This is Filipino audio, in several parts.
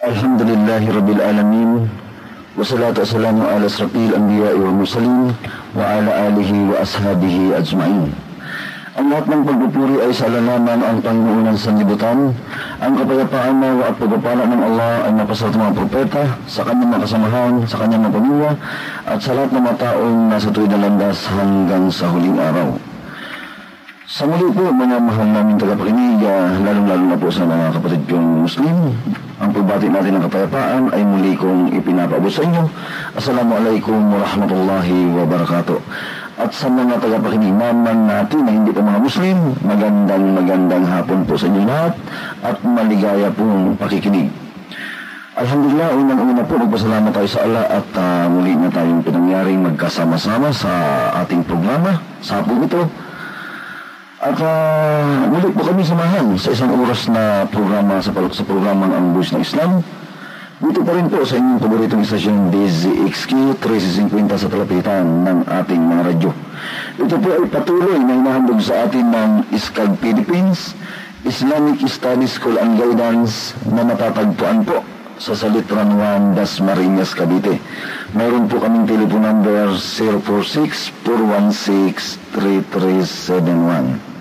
الحمد لله رب العالمين والصلاة والسلام على أشرف الأنبياء والمرسلين وعلى آله وأصحابه أجمعين Ang lahat ng pagpupuri ay sa alalaman ang Panginoon ng sanlibutan. Ang kapayapaan na at pagpapala ng Allah ay napasal sa mga propeta, sa kanyang mga kasamahan, sa kanyang mga pamilya, at sa lahat ng mga taong nasa tuwid na landas hanggang sa huling araw. Sa muli po, mga mahal namin tagapakinig, uh, lalong-lalo na po sa mga kapatid kong Muslim, ang pagbati natin ng kapayapaan ay muli kong ipinapabot sa inyo. Assalamualaikum warahmatullahi wabarakatuh. At sa mga tagapakinig naman natin na hindi pa mga Muslim, magandang magandang hapon po sa inyo lahat at maligaya pong pakikinig. Alhamdulillah, unang-una po nagpasalamat tayo sa Allah at uh, muli na tayong pinangyaring magkasama-sama sa ating programa, sa hapon ito. At uh, muli po kami samahan sa isang oras na programa sa, sa programang Ang Buwis ng Islam dito pa rin po sa inyong paboritong istasyon DZXQ 350 sa talapitan ng ating mga radyo. Ito po ay patuloy na hinahandog sa atin ng ISCAG Philippines, Islamic Study School and Guidance na matatagpuan po sa Salitran 1, Dasmariñas, Cavite. Mayroon po kaming telephone number 046-416-3371.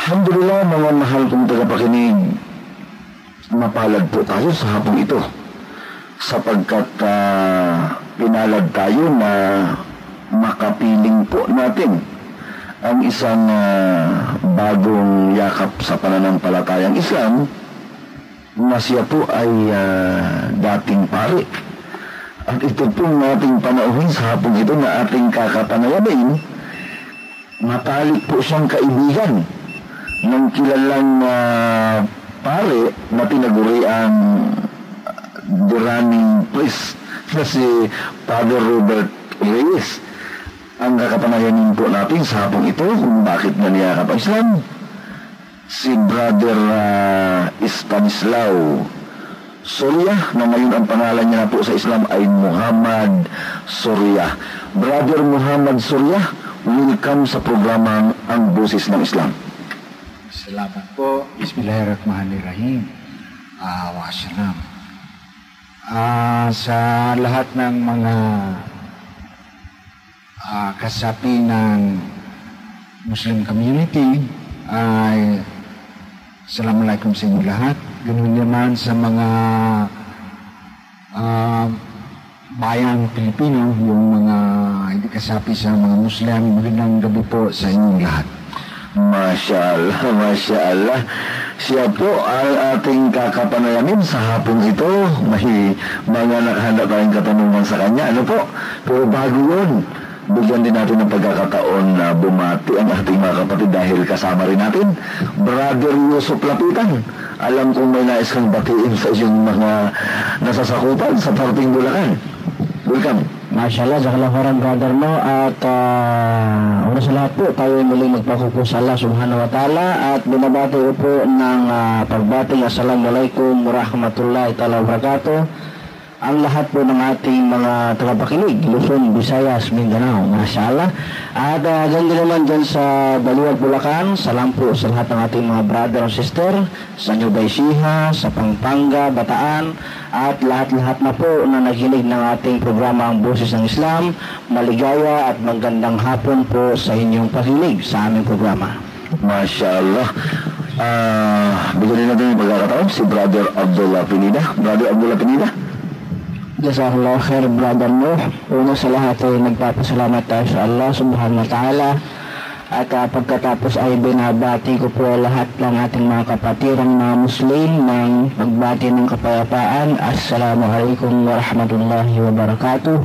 Alhamdulillah mga mahal kong tagapakinig, mapalad po tayo sa hapong ito. Sapagkat uh, pinalad tayo na makapiling po natin ang isang uh, bagong yakap sa pananampalatayang Islam na siya po ay uh, dating pare. At ito pong ating panauhin sa hapong ito na ating kakapanayamin, matalik po siyang kaibigan ng kilalang uh, pare na tinaguri ang the running place na si Father Robert Reyes. Ang kakapanayanin po natin sa hapong ito kung bakit na niyakap ang Islam. Si Brother uh, Stanislaw Surya, na ngayon ang pangalan niya po sa Islam ay Muhammad Surya. Brother Muhammad Surya, welcome sa programang Ang Boses ng Islam. Salamat po. Bismillahirrahmanirrahim. Uh, Wassalam. Uh, sa lahat ng mga uh, kasapi ng Muslim community ay Assalamualaikum sa inyo lahat. Ganun naman sa mga uh, bayang Pilipino, yung mga hindi kasapi sa mga Muslim, magandang gabi po sa inyong lahat. Masya Allah, Masya Allah. Siya po ang ating kakapanayamin sa hapong ito. May mga nakahanda tayong katanungan sa kanya. Ano po? Pero bago yun, bigyan din natin ng pagkakataon na bumati ang ating mga kapatid dahil kasama rin natin. Brother Yusuf Lapitan, alam kong may nais kang batiin sa iyong mga nasasakupan sa parting Bulacan. Welcome. Mashallah, Jazakallah khairan brother mo. At uh, sa lahat po tayo ay muling magpakupo sa Allah subhanahu wa ta'ala. At binabati po ng uh, pagbating Assalamualaikum warahmatullahi ta'ala wabarakatuh ang lahat po ng ating mga tagapakinig, Luzon, Visayas, Mindanao, mashallah. At uh, ganda naman dyan sa Baliwag, Bulacan, salam po sa lahat ng ating mga brother and sister, sa New Baisiha, sa Pampanga, Bataan, at lahat-lahat na po na naginig ng ating programa ang Boses ng Islam, maligaya at magandang hapon po sa inyong pakinig sa aming programa. Masya. Uh, bigyan natin yung pagkakataon si Brother Abdullah Pinida. Brother Abdullah Pinida. Jazakallah khair brother Nuh. Una sa lahat ay nagpapasalamat tayo sa Allah subhanahu wa ta'ala. At uh, pagkatapos ay binabati ko po lahat ng ating mga kapatirang mga Muslim ng magbati ng kapayapaan. Assalamualaikum warahmatullahi wabarakatuh.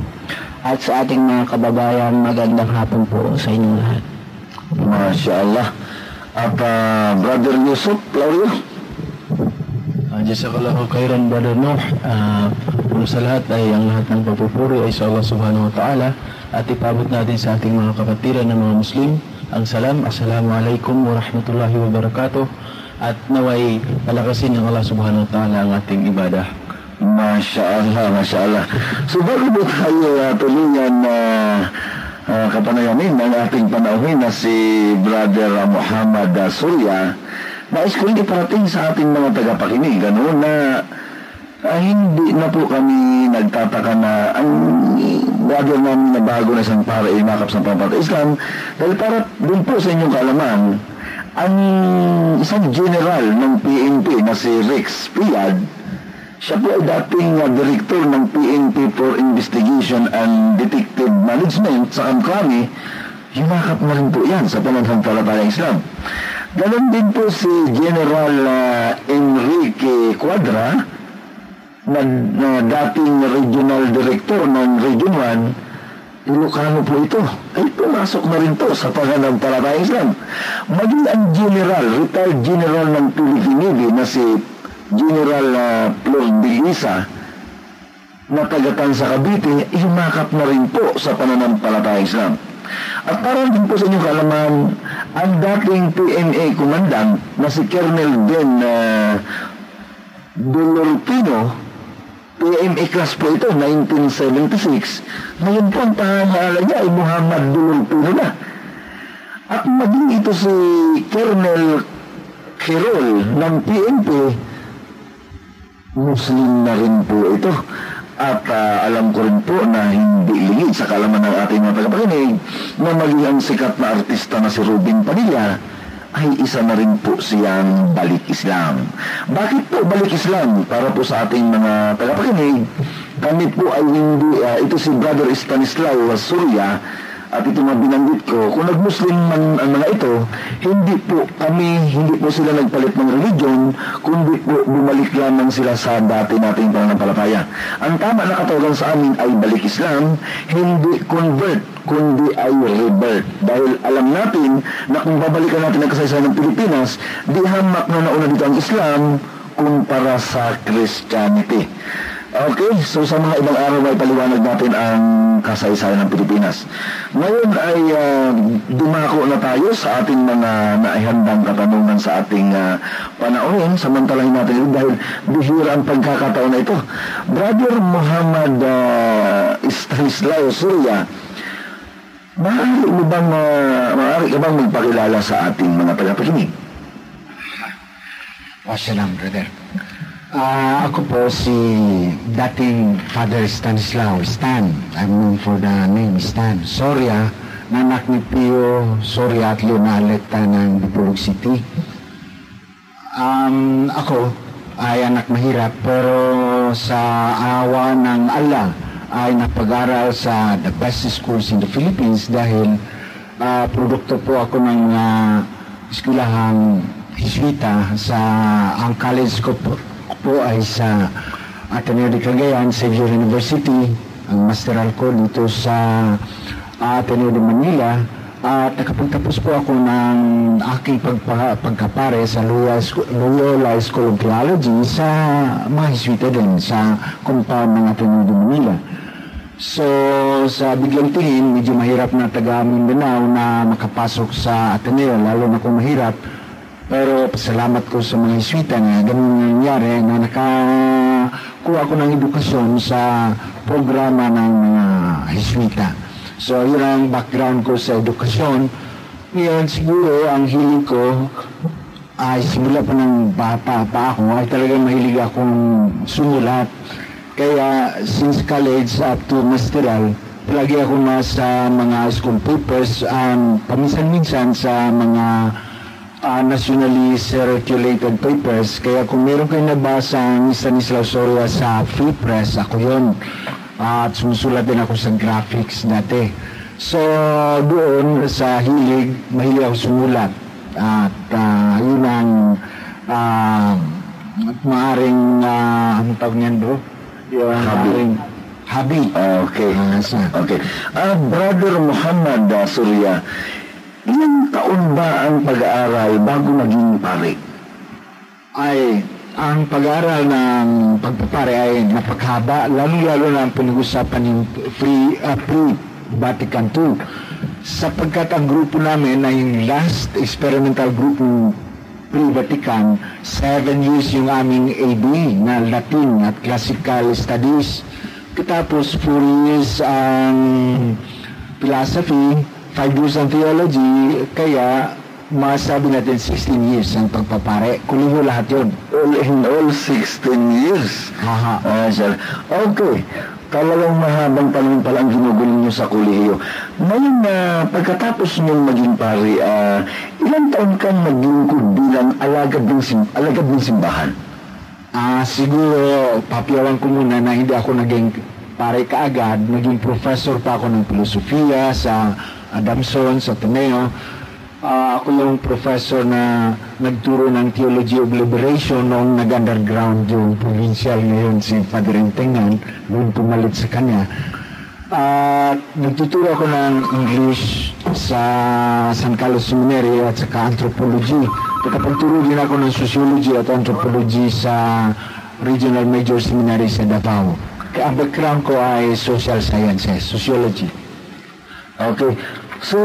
At sa ating mga kababayan, magandang hapon po sa inyong lahat. Masya Allah. At uh, Brother Yusuf, Laurio. Jazakallahu khairan Brother Nuh. Uh, Una sa lahat ay ang lahat ng pagpupuri ay sa Allah subhanahu wa ta'ala at ipabot natin sa ating mga kapatiran ng mga Muslim ang salam, Assalamualaikum warahmatullahi wabarakatuh at naway palakasin ng Allah subhanahu wa ta'ala ang ating ibadah. Masya Allah, Masya Allah. So bago po tayo uh, tulungan na uh, uh, kapanayamin ng ating panauhin na si Brother Muhammad Surya, nais ko hindi parating sa ating mga tagapakinig, ano, na ah, hindi na po kami nagtataka na ang brother namin na bago na isang para imakap sa pampata Islam dahil para dun po sa inyong kaalaman ang isang general ng PNP na si Rex Piad siya po ay dating uh, director ng PNP for Investigation and Detective Management sa Amkrami hinakap na rin po yan sa pananampalatayang Islam. Ganon din po si General uh, Enrique Cuadra na, na dating regional director ng Region 1 Ilocano po ito ay pumasok na rin po sa pananampalatayang Islam. Maging ang general, retired general ng Philippine Navy na si General uh, Flor de Lisa na tagatan sa Cavite, himakap na rin po sa pananampalatayang Islam. At para din po sa inyong kaalaman, ang dating PMA commandant na si Colonel Ben uh, Dolorpino, PMA class po ito, 1976. Ngayon po ang pangalan niya ay Muhammad Dolorpino na. At maging ito si Colonel Kirol ng PNP, Muslim na rin po ito. At uh, alam ko rin po na hindi lingid sa kalaman ng ating mga tagapakinig na maging ang sikat na artista na si Ruben Padilla ay isa na rin po siyang balik Islam. Bakit po balik Islam? Para po sa ating mga tagapakinig, kami po ay hindi, uh, ito si Brother Stanislaw Surya, at ito mga binanggit ko, kung nag-Muslim man ang mga ito, hindi po kami, hindi po sila nagpalit ng religion, kundi po bumalik lamang sila sa dati nating pananampalataya. Ang tama na katawagan sa amin ay balik Islam, hindi convert, kundi ay revert. Dahil alam natin na kung babalikan natin ang kasaysayan ng Pilipinas, di hamak na nauna dito ang Islam kumpara sa Christianity. Okay, so sa mga ibang araw ay paliwanag natin ang kasaysayan ng Pilipinas. Ngayon ay uh, dumako na tayo sa ating mga naihandang katanungan sa ating uh, panahon. Samantalahin natin ito dahil bihira ang pagkakataon na ito. Brother Muhammad uh, Stanislao Surya, maaari mo bang, uh, maaari ka bang magpakilala sa ating mga tagapakinig? Wassalam, brother. Uh, ako po si dating Father Stanislao Stan. I'm known for the name Stan. Soria, nanak ni Pio Soria at Leonaleta ng Bipurog City. Um, ako ay anak mahirap pero sa awa ng Allah ay napag-aral sa the best schools in the Philippines dahil uh, produkto po ako ng uh, eskwelahang Hiswita sa ang college ko po po ay sa Ateneo de Cagayan, Xavier University, ang masteral ko dito sa Ateneo de Manila at nakapagtapos po ako ng aking pagpa, pagkapare sa Loyola School of Theology sa mga Jesuita din sa compound ng Ateneo de Manila. So, sa biglang tingin, medyo mahirap na taga Mindanao na makapasok sa Ateneo, lalo na kung mahirap pero pasalamat ko sa mga Iswita na ganun nangyari na nakakuha ko ng edukasyon sa programa ng mga Iswita. So, yun ang background ko sa edukasyon. Ngayon, siguro, ang hiling ko ay simula pa ng bata pa ako ay talagang mahilig akong sumulat. Kaya, since college up to masteral, palagi ako nasa mga school papers, um, paminsan-minsan sa mga uh, nationally circulated papers. Kaya kung meron kayo nabasa ang Stanislaw Soria sa Free Press, ako yun. Uh, at sumusulat din ako sa graphics dati. So, doon sa hilig, mahilig ako sumulat. At uh, yun ang uh, maaring, uh, ano tawag niyan bro? Yung maaring Habi. Okay. Uh, okay. Uh, Brother Muhammad uh, Surya, Ilang taon ba ang pag-aaral bago maging pare? Ay, ang pag-aaral ng pagpapare ay napakhaba, lalo-lalo na ang pinag-usapan yung free, uh, pre-Vatican II. Sapagkat ang grupo namin ay last experimental group ng pre-Vatican, seven years yung aming AD na Latin at Classical Studies. Katapos, four years ang um, philosophy, five years ang theology, kaya masabi natin 16 years ang pagpapare. Kuliho lahat yun. All in all, 16 years. Aha. Ah, sir. Okay. Talagang mahabang panahon pala ang ginugulo niyo sa kolehiyo. Ngayon na pagkatapos niyong maging pare, ah, ilang taon kang naglingkod bilang alagad ng, sim- alagad ng simbahan? Ah, siguro papiyawan ko muna na hindi ako naging pare kaagad, naging professor pa ako ng filosofiya sa Adamson, sa Ateneo. Ah, ako yung professor na nagturo ng Theology of Liberation noong nag-underground yung provincial ngayon si Father Entengan, noon pumalit sa kanya. At nagtuturo ako ng English sa San Carlos Seminary at saka anthropology. Nakapagturo din ako ng sociology at anthropology sa Regional Major Seminary sa Davao. Ang background ko ay social sciences, sociology. Okay. So,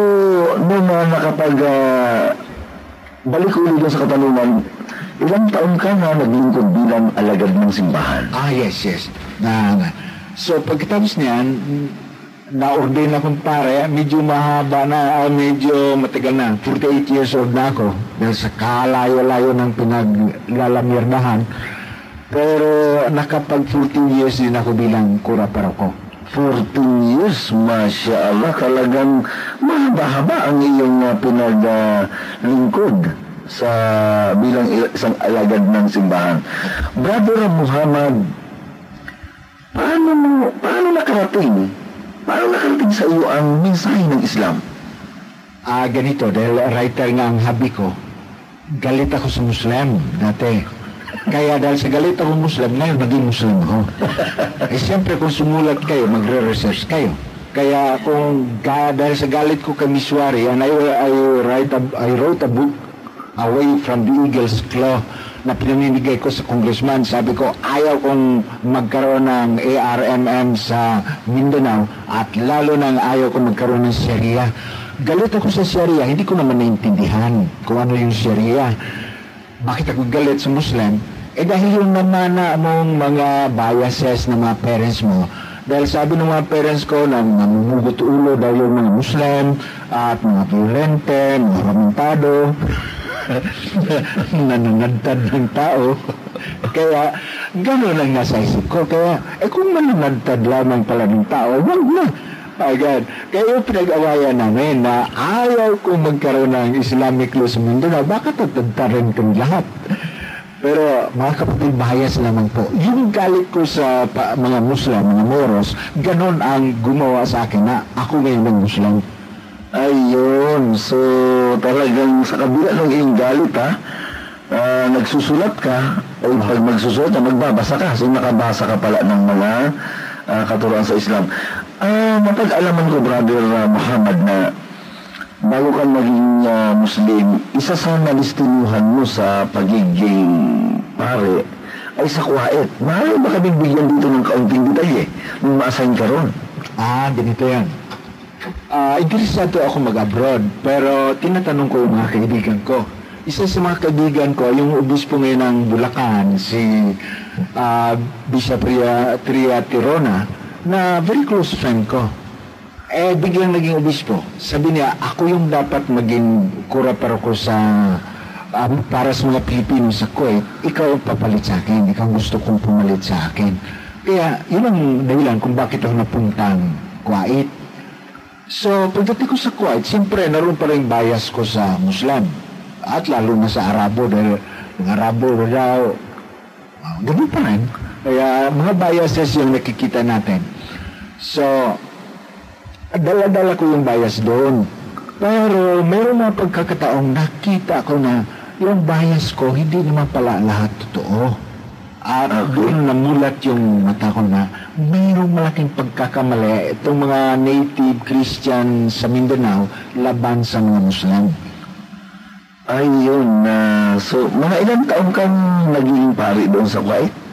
nung uh, nakapag uh, balik uli doon sa katanungan, ilang taon ka na naglingkod bilang alagad ng simbahan? Ah, yes, yes. Na, na. So, pagkatapos niyan, na-ordain akong pare, medyo mahaba na, ah, medyo matagal na, 48 years old na ako, dahil sa kalayo-layo ng pinaglalamirdahan. Pero nakapag 14 years din ako bilang kura paroko. 14 years, Masya Allah, talagang mahaba-haba ang iyong uh, pinaglingkod sa bilang il- isang alagad ng simbahan. Brother Muhammad, paano mo, paano nakarating? Paano nakarating sa iyo ang mensahe ng Islam? Ah, ganito, dahil writer nga ang habi ko, galit ako sa Muslim dati. Kaya dahil sa galit ako Muslim, ngayon naging Muslim ako. eh siyempre kung sumulat kayo, magre-research kayo. Kaya kung ga, dahil sa galit ko kay Miswari, and I, I, write a, I wrote a book, Away from the Eagle's Claw, na pinamimigay ko sa congressman. Sabi ko, ayaw kong magkaroon ng ARMM sa Mindanao at lalo nang ayaw kong magkaroon ng Sharia. Galit ako sa Sharia, hindi ko naman naintindihan kung ano yung Sharia. Bakit ako galit sa Muslim? Eh dahil yung namana mong mga biases ng mga parents mo, dahil sabi ng mga parents ko na namumugot ulo daw yung mga Muslim at mga violente, mga ramentado, nananagtad ng tao. Kaya, gano'n lang nasa isip ko. Kaya, eh kung mananagtad lamang pala ng tao, wag na. Agad. Kaya pinag-awayan namin na ayaw kong magkaroon ng Islamic law sa mundo na bakit tatagtarin kong lahat. Pero mga kapatid, bias lamang po. Yung galit ko sa pa, mga Muslim, mga Moros, ganon ang gumawa sa akin na ako ngayon ng Muslim. Ayun, so talagang sa kabila ng iyong galit ha, ah, nagsusulat ka, o pag magsusulat ka, magbabasa ka, so nakabasa ka pala ng mga ah, katuruan sa Islam. Ah, mapag-alaman ko, Brother ah, Muhammad, na bago ka maging ah, Muslim, isa sa nalistinuhan mo sa pagiging pare ay sa Kuwait. Maaari ba kami bigyan dito ng kaunting detalye nung ma-assign ka ron? Ah, ganito yan. Ah, interesado ako mag-abroad, pero tinatanong ko yung mga kaibigan ko. Isa sa mga kaibigan ko, yung obispo ngayon ng Bulacan, si ah, Bishop Ria, Tria Tirona, na very close friend ko. Eh, biglang naging obispo. Sabi niya, ako yung dapat maging kura ko sa um, para sa mga Pilipino sa Kuwait, ikaw ang papalit sa akin. Ikaw gusto kong pumalit sa akin. Kaya, yun ang dahilan kung bakit ako napuntang Kuwait. So, pagdating ko sa Kuwait, siyempre, naroon pa rin bias ko sa Muslim. At lalo na sa Arabo, dahil yung Arabo, daw, uh, ganun pa rin. Kaya, mga biases yung nakikita natin. So, dala-dala ko yung bias doon. Pero, meron mga pagkakataong nakita ko na yung bias ko, hindi naman pala lahat totoo. At doon namulat yung mata ko na mayroong malaking pagkakamali itong mga native Christian sa Mindanao laban sa mga Muslim. Ayun, na so mga ilang taon kang naging pari doon sa Kuwait?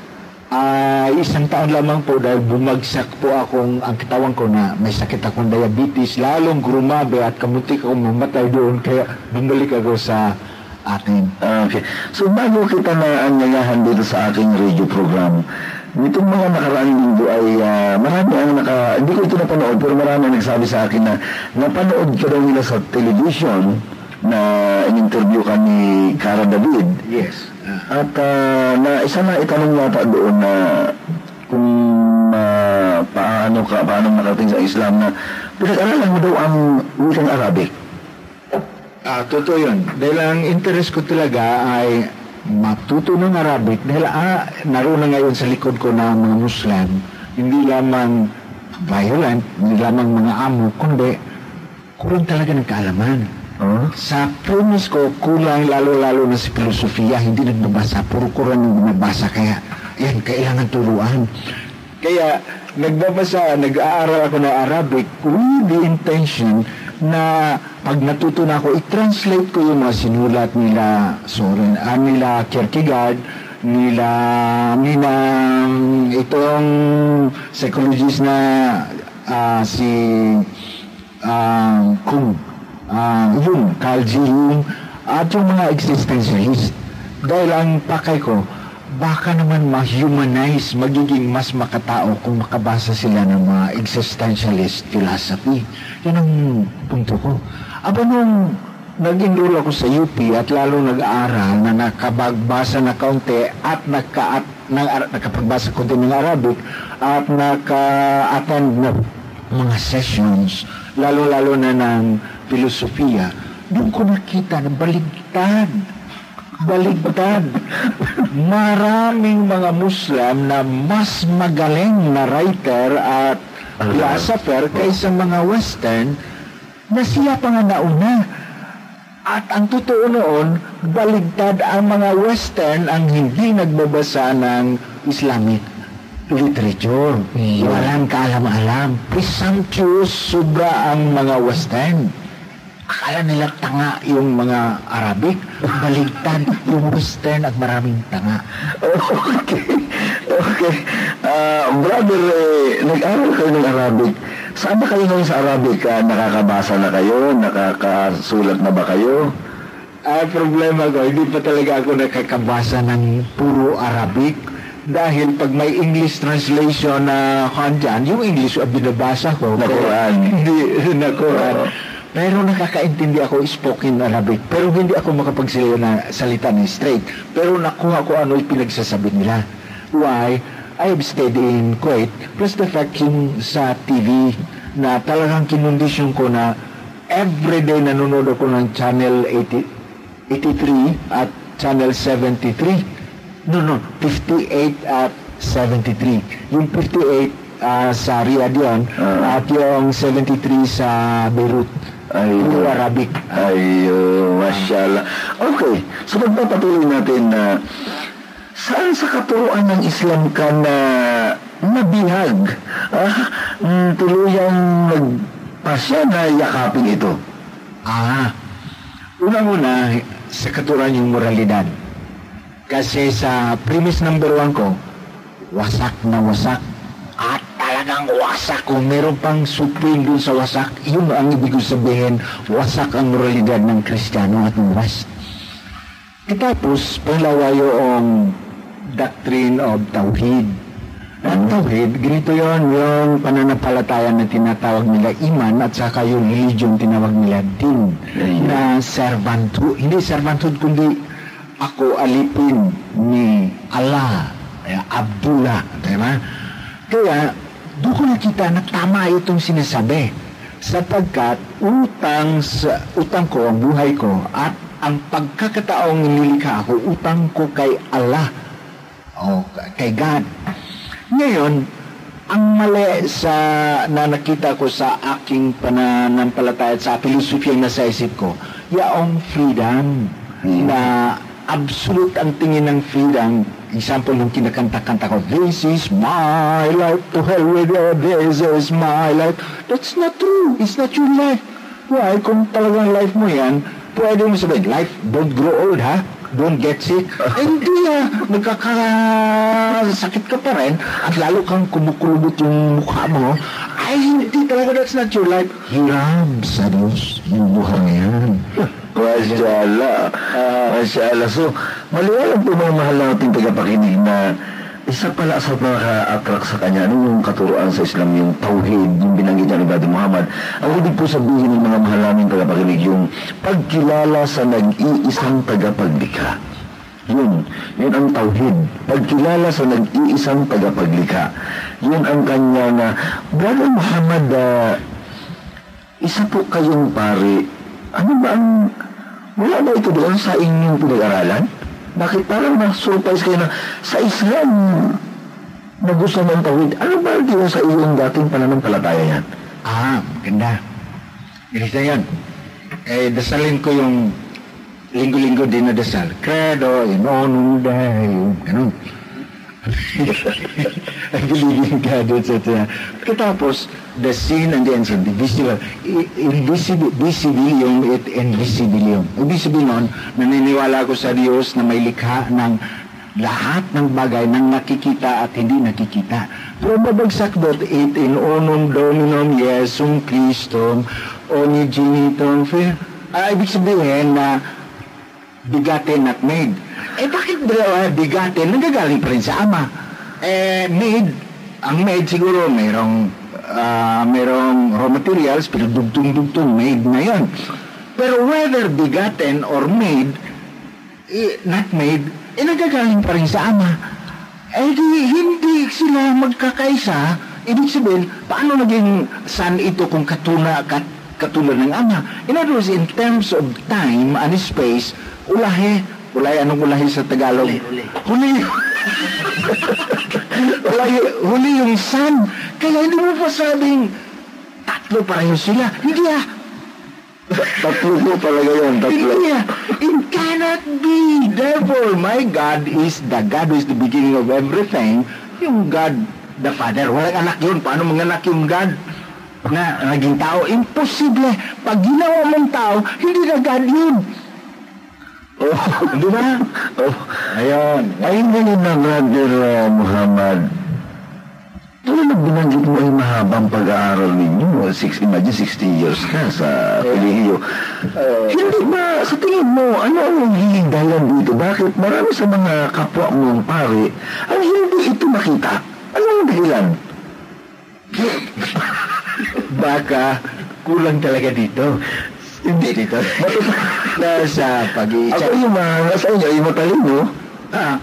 Ah, isang taon lamang po dahil bumagsak po akong ang katawan ko na may sakit akong diabetes, lalong grumabe at kamuntik akong mamatay doon kaya bumalik ako sa atin. Okay. So bago kita na anyayahan dito sa aking radio program, nitong mga nakaraang linggo ay ah, marami ang naka, hindi ko ito napanood, pero marami ang nagsabi sa akin na napanood ka daw nila sa television na in-interview ka ni Cara David. Yes. At ah, na isa na itanong yata doon na kung ah, paano ka, paano nakarating sa Islam na pinag-aralan mo daw ang wikang Arabic. Ah, totoo yun. Dahil ang interest ko talaga ay matuto ng Arabic dahil ah, naroon na ngayon sa likod ko na mga Muslim, hindi lamang violent, hindi lamang mga amo, kundi kulang talaga ng kaalaman. Oh? Sa premise ko, kulang lalo-lalo na sa filosofiya, hindi nagbabasa, puro kulang yung binabasa, kaya yan, kailangan turuan. Kaya nagbabasa, nag-aaral ako ng Arabic with the intention na pag natuto na ako, i-translate ko yung mga sinulat nila Soren, ah, nila Kierkegaard, nila nila itong psychologist na ah, si ah, Kung Carl G. Jung, at yung mga existentialist. Dahil ang pakay ko, baka naman ma-humanize, magiging mas makatao kung makabasa sila ng mga existentialist philosophy. Yan ang punto ko. Aba nung nag-enroll ako sa UP at lalo nag-aaral na nakabagbasa na kaunti at naka, at, na, nakapagbasa konti ng Arabic at naka-attend na mga sessions, lalo-lalo na ng filosofiya, doon ko nakita na baligtad baligtad. Maraming mga Muslim na mas magaling na writer at philosopher kaysa mga Western na siya pa nga nauna. At ang totoo noon, baligtad ang mga Western ang hindi nagbabasa ng Islamic literature. Walang kaalam-alam. Presumptuous sobra ang mga Western. Akala nila tanga yung mga Arabic, baligtad yung Western at maraming tanga. Okay. Okay. Ah, brother, eh, nag-aral kayo ng Arabic. Saan ba kayo ngayon sa Arabic? Ah, nakakabasa na kayo? Nakakasulat na ba kayo? Ang problema ko, hindi pa talaga ako nakakabasa ng puro Arabic. Dahil pag may English translation na uh, dyan, yung English ang binabasa ko. Na Quran. Hindi, na Quran. Pero nakakaintindi ako spoken Arabic. Pero hindi ako makapagsalita na salita ng straight. Pero nakuha ko ano yung pinagsasabi nila. Why? I have stayed in Kuwait. Plus the fact yung sa TV na talagang kinondisyon ko na everyday nanonood ako ng channel 80, 83 at channel 73. No, no, 58 at 73. Yung 58 ah, sa Riyadh yun, Ah. at yung 73 sa Beirut. Ay, Puro Arabic. Ay, oh, mashallah. Okay, so magpapatuloy natin na saan sa katuruan ng Islam ka na nabihag? Ah, mm, tuluyang nagpasya na yakapin ito. Ah, unang-una, sa katuran yung moralidad. Kasi sa premise number one ko, wasak na wasak. At talagang wasak. Kung meron pang supreme dun sa wasak, yun ang ibig ko sabihin, wasak ang moralidad ng Kristiyano at ng West. Tapos, panglawa yung doctrine of Tawhid. Ang Tawhid, ganito yon yung pananampalataya na tinatawag nila iman at saka yung religion tinawag nila din na servanthood. Hindi servanthood, kundi ako alipin ni Allah, eh, Abdullah. Diba? Kaya, doon nakita na tama itong sinasabi. Sapagkat utang sa utang ko ang buhay ko at ang pagkakataong nilikha ako, utang ko kay Allah o kay God. Ngayon, ang mali sa na nakita ko sa aking pananampalataya at sa filosofiya na sa isip ko, yaong freedom na absolute ang tingin ng freedom. Example, yung kinakanta-kanta ko, This is my life, to hell with you, this is my life. That's not true. It's not your life. Why? Kung talagang life mo yan, pwede mo sabihin, life, don't grow old, ha? Don't get sick. Hindi ah. Nagkakasakit ka pa rin at lalo kang kumukulubot yung mukha mo. Ay, hindi talaga. That's not your life. Hiram sa Diyos yung buhay na yan. Mashallah. Mashallah. So, maliwalag po mga mahal nating tagapakinig na isa pala sa nakaka-attract sa kanya, ano yung katuruan sa Islam, yung tauhid, yung binanggit niya ni Brother Muhammad. Ang ibig po sabihin ng mga mahal namin tagapakinig, yung pagkilala sa nag-iisang tagapaglikha. Yun, yun ang tauhid. Pagkilala sa nag-iisang tagapaglikha. Yun ang kanya na, Brother Muhammad, uh, isa po kayong pare, ano ba ang, wala ba ito doon sa inyong pinag-aralan? Bakit parang na-surprise kayo na sa Islam na gusto ng tawid? Ano ba yung sa iyong dating pananampalataya yan? Ah, ganda. Ganito yan. Eh, dasalin ko yung linggo-linggo din na dasal. Credo, in onum Dei, ganun. I believe in God, etc. Pagkatapos, the sin and the unseen, the visible, invisible, visibilium et invisibilium. Ibig sabihin nun, naniniwala ko sa Diyos na may likha ng lahat ng bagay ng nakikita at hindi nakikita. Pero babagsak doon, it in onum dominum Yesum Christum, onigenitum, ah, ibig sabihin na bigatin at made. Eh bakit dalawa bigatin? Nagagaling pa rin sa ama. Eh made, ang made siguro mayroong uh, mayroong raw materials pero dugtong-dugtong made na yon. Pero whether bigatin or made, eh, not made, eh nagagaling pa rin sa ama. Eh di, hindi sila magkakaisa. Ibig sabihin, paano naging san ito kung katuna, kat, katulad ng ama? In other words, in terms of time and space, ulahi. Ulahi, anong ulahi sa Tagalog? Huli. Huli. ulahi, huli yung sun. Kaya hindi mo pa sabing tatlo pareho sila. Hindi ah. tatlo talaga yun, tatlo. Hindi ah. It cannot be. Therefore, my God is the God who is the beginning of everything. Yung God, the Father. Walang anak yun. Paano manganak yung God? Na naging tao, imposible. Pag ginawa mong tao, hindi na God yun. Oh, di ba? Oh, Ayun. ay ganun na, Brother uh, Muhammad. Tulad ng binanggit mo ay mahabang pag-aaral ninyo. Six, imagine 60 years ka sa kolehiyo. Hindi ba, sa tingin mo, ano ang nagiging dahilan dito? Bakit marami sa mga kapwa mong pare ang hindi ito makita? Ano ang dahilan? Baka kulang talaga dito. Hindi dito. Nasa pag-iisa. Ako yung mga nasa inyo, yung matalino. Ah,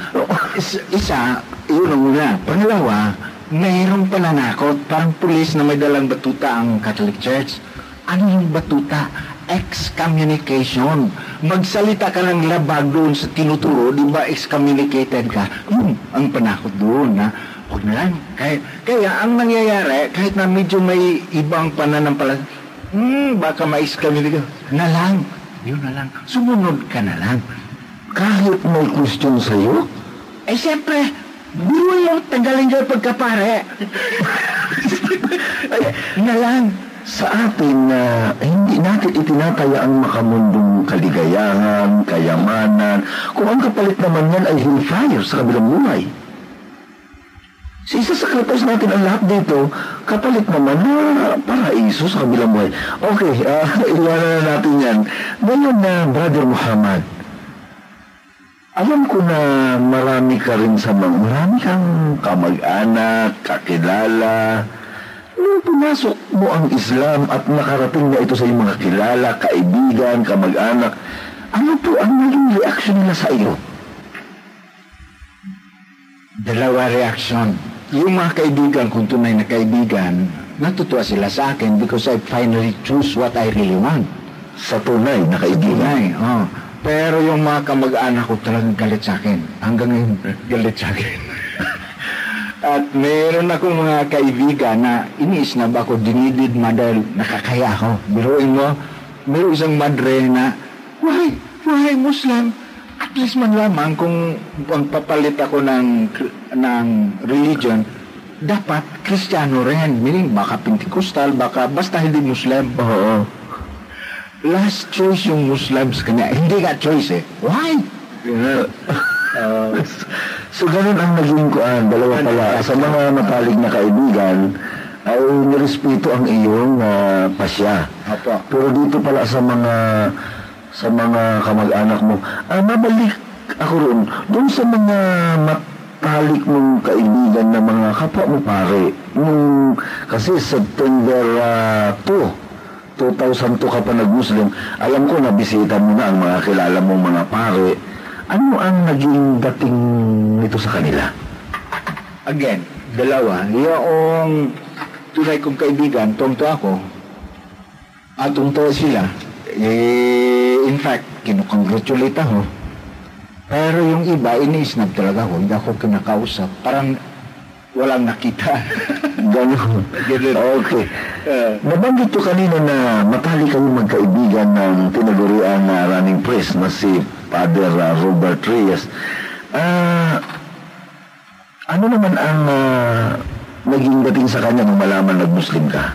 is, isa, yun ang una. Pangalawa, mayroong pananakot. Parang pulis na may dalang batuta ang Catholic Church. Ano yung batuta? Excommunication. Magsalita ka ng labag doon sa tinuturo, di ba excommunicated ka? Yun ang panakot doon na huwag na lang. Kaya, kaya ang nangyayari, kahit na medyo may ibang pananampalataya, hmm, baka ma-excommunicate. Na lang. Yun na lang. Sumunod ka na lang. Kahit may question sa'yo, Eh, siyempre, biro yung tanggalin ka pagkapare. Na lang. sa atin na hindi natin itinataya ang makamundong kaligayahan, kayamanan, kung ang kapalit naman yan ay hellfire sa kabilang buhay. Sa isa sa sacrifice natin ang lahat dito, kapalit naman na paraiso sa kabilang buhay. Okay, uh, iwanan na natin yan. Ngayon na, Brother Muhammad, alam ko na marami ka rin sa mga, marami kang kamag-anak, kakilala. Nung pumasok mo ang Islam at nakarating na ito sa iyong mga kilala, kaibigan, kamag-anak, ano po ang naging reaction nila sa iyo? Dalawa reaction. Yung mga kaibigan, kung tunay na kaibigan, natutuwa sila sa akin because I finally choose what I really want. Sa tunay na kaibigan. Tunay, oh. Pero yung mga kamag-anak ko talagang galit sa akin. Hanggang ngayon, galit sa akin. At meron akong mga kaibigan na iniis na ba ako dinidid ma dahil nakakaya ako. Biruin mo, meron isang madre na, why, why Muslim? At least man lamang kung ang papalit ako ng, ng religion, dapat Kristiyano rin. Meaning, baka Pentecostal, baka basta hindi Muslim. Oo. Last choice yung Muslims kanya. Hindi ka choice eh. Why? Uh, so ganun ang naging kuan, dalawa pala. Sa mga matalig na kaibigan, ay nirespeto ang iyong uh, pasya. Apo. Pero dito pala sa mga sa mga kamag-anak mo, ah, mabalik ako roon. Doon sa mga mat, talik mong kaibigan ng mga kapwa mo pare. Nung, kasi September uh, 2, 2002 ka pa nag-Muslim, alam ko na bisita mo na ang mga kilala mong mga pare. Ano ang naging dating nito sa kanila? Again, dalawa. Yung tunay kong kaibigan, tungto ako, at tungto sila. Eh, in fact, kinukongratulate ako. Pero yung iba, iniisnab talaga ako. Hindi ako kinakausap. Parang walang nakita. Ganun. Ganun. Okay. Uh, Nabanggit ko kanina na matali kayo magkaibigan ng tinagurian na running priest na si Father uh, Robert Reyes. Ah, ano naman ang ah, naging dating sa kanya nung malaman nag-Muslim ka?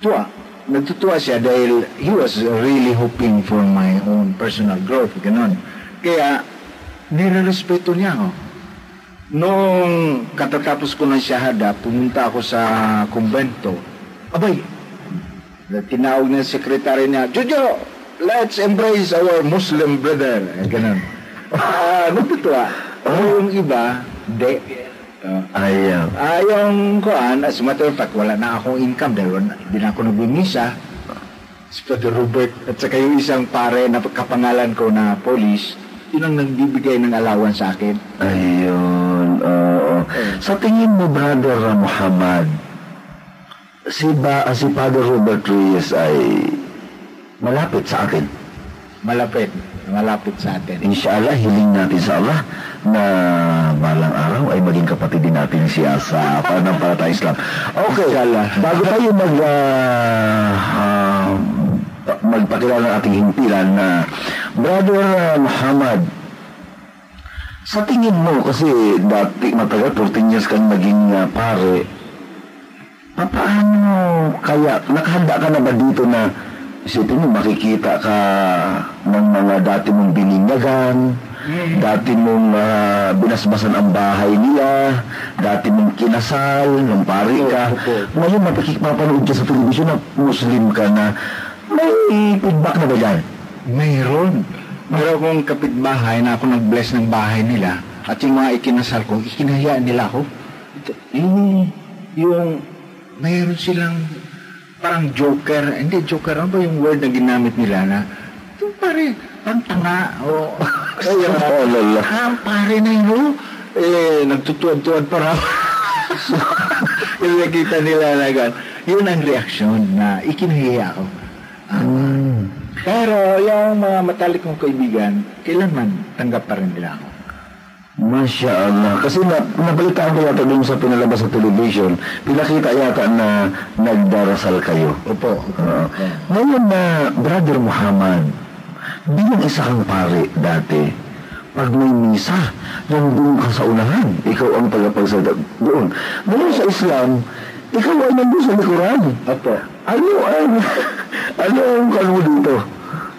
tuwa. Nagtutuwa siya dahil he was really hoping for my own personal growth. Ganon. Kaya, nirerespeto niya ako. Noong katatapos ko ng shahada, pumunta ako sa kumbento. Abay, tinawag ng sekretary niya, Jojo, let's embrace our Muslim brother. Ganon. Ah, nagtutuwa. Oh. Yung iba, de. Ah, Ay, ah, yung kuan, as a matter of fact, wala na akong income dahil hindi na ako nagbumisa. Si Father Robert at saka yung isang pare na kapangalan ko na police, yun ang nagbibigay ng alawan sa akin. ayun, oo. Sa tingin mo, Brother Muhammad, si, ba, ah, si Father Robert Reyes ay malapit sa atin. Malapit, malapit sa atin. Inshallah, hiling natin sa Allah na balang araw ay maging kapatid din natin siya sa pananampalataya Islam. Okay, Inshallah. bago tayo mag, ah, ah, magpakilala ng ating himpilan na Brother ah, Muhammad, sa tingin mo, kasi dati matagal, 14 years kang naging ah, pare, paano kaya, nakahanda ka na ba dito na isipin mo, makikita ka ng mga dati mong bininyagan, dati mong ah, binasbasan ang bahay nila, dati mong kinasal, nung pare ka. Ngayon, mapakik mapanood ka sa telebisyon na Muslim ka na, may feedback na ba dyan? Mayroon. Meron akong kapitbahay na ako nag-bless ng bahay nila at yung mga ikinasal ko, ikinahayaan nila ako. Yung, yung, mayroon silang parang joker, hindi joker, ano ba yung word na ginamit nila na, yung pare, parang tanga, o, Ayun, oh, lala. ah, pare na yun, oh. eh, nagtutuwad-tuwad pa raw. Yung nakita nila na gan, yun ang reaksyon na ikinahiya ako. Ah, Hmm. pero yung mga matalik kong kaibigan, kailanman tanggap pa rin nila ako. Masya Allah. Kasi na, nabalitaan ko yata dun sa pinalabas sa television, pinakita yata na nagdarasal kayo. Opo. Oo. ngayon na, Brother Muhammad, bilang isa kang pare dati, pag may misa, nandun ka sa unahan. Ikaw ang tagapagsalita doon. Ngayon sa Islam, ikaw ay nandun sa likuran. Opo. Ano ang, ano ang mo dito?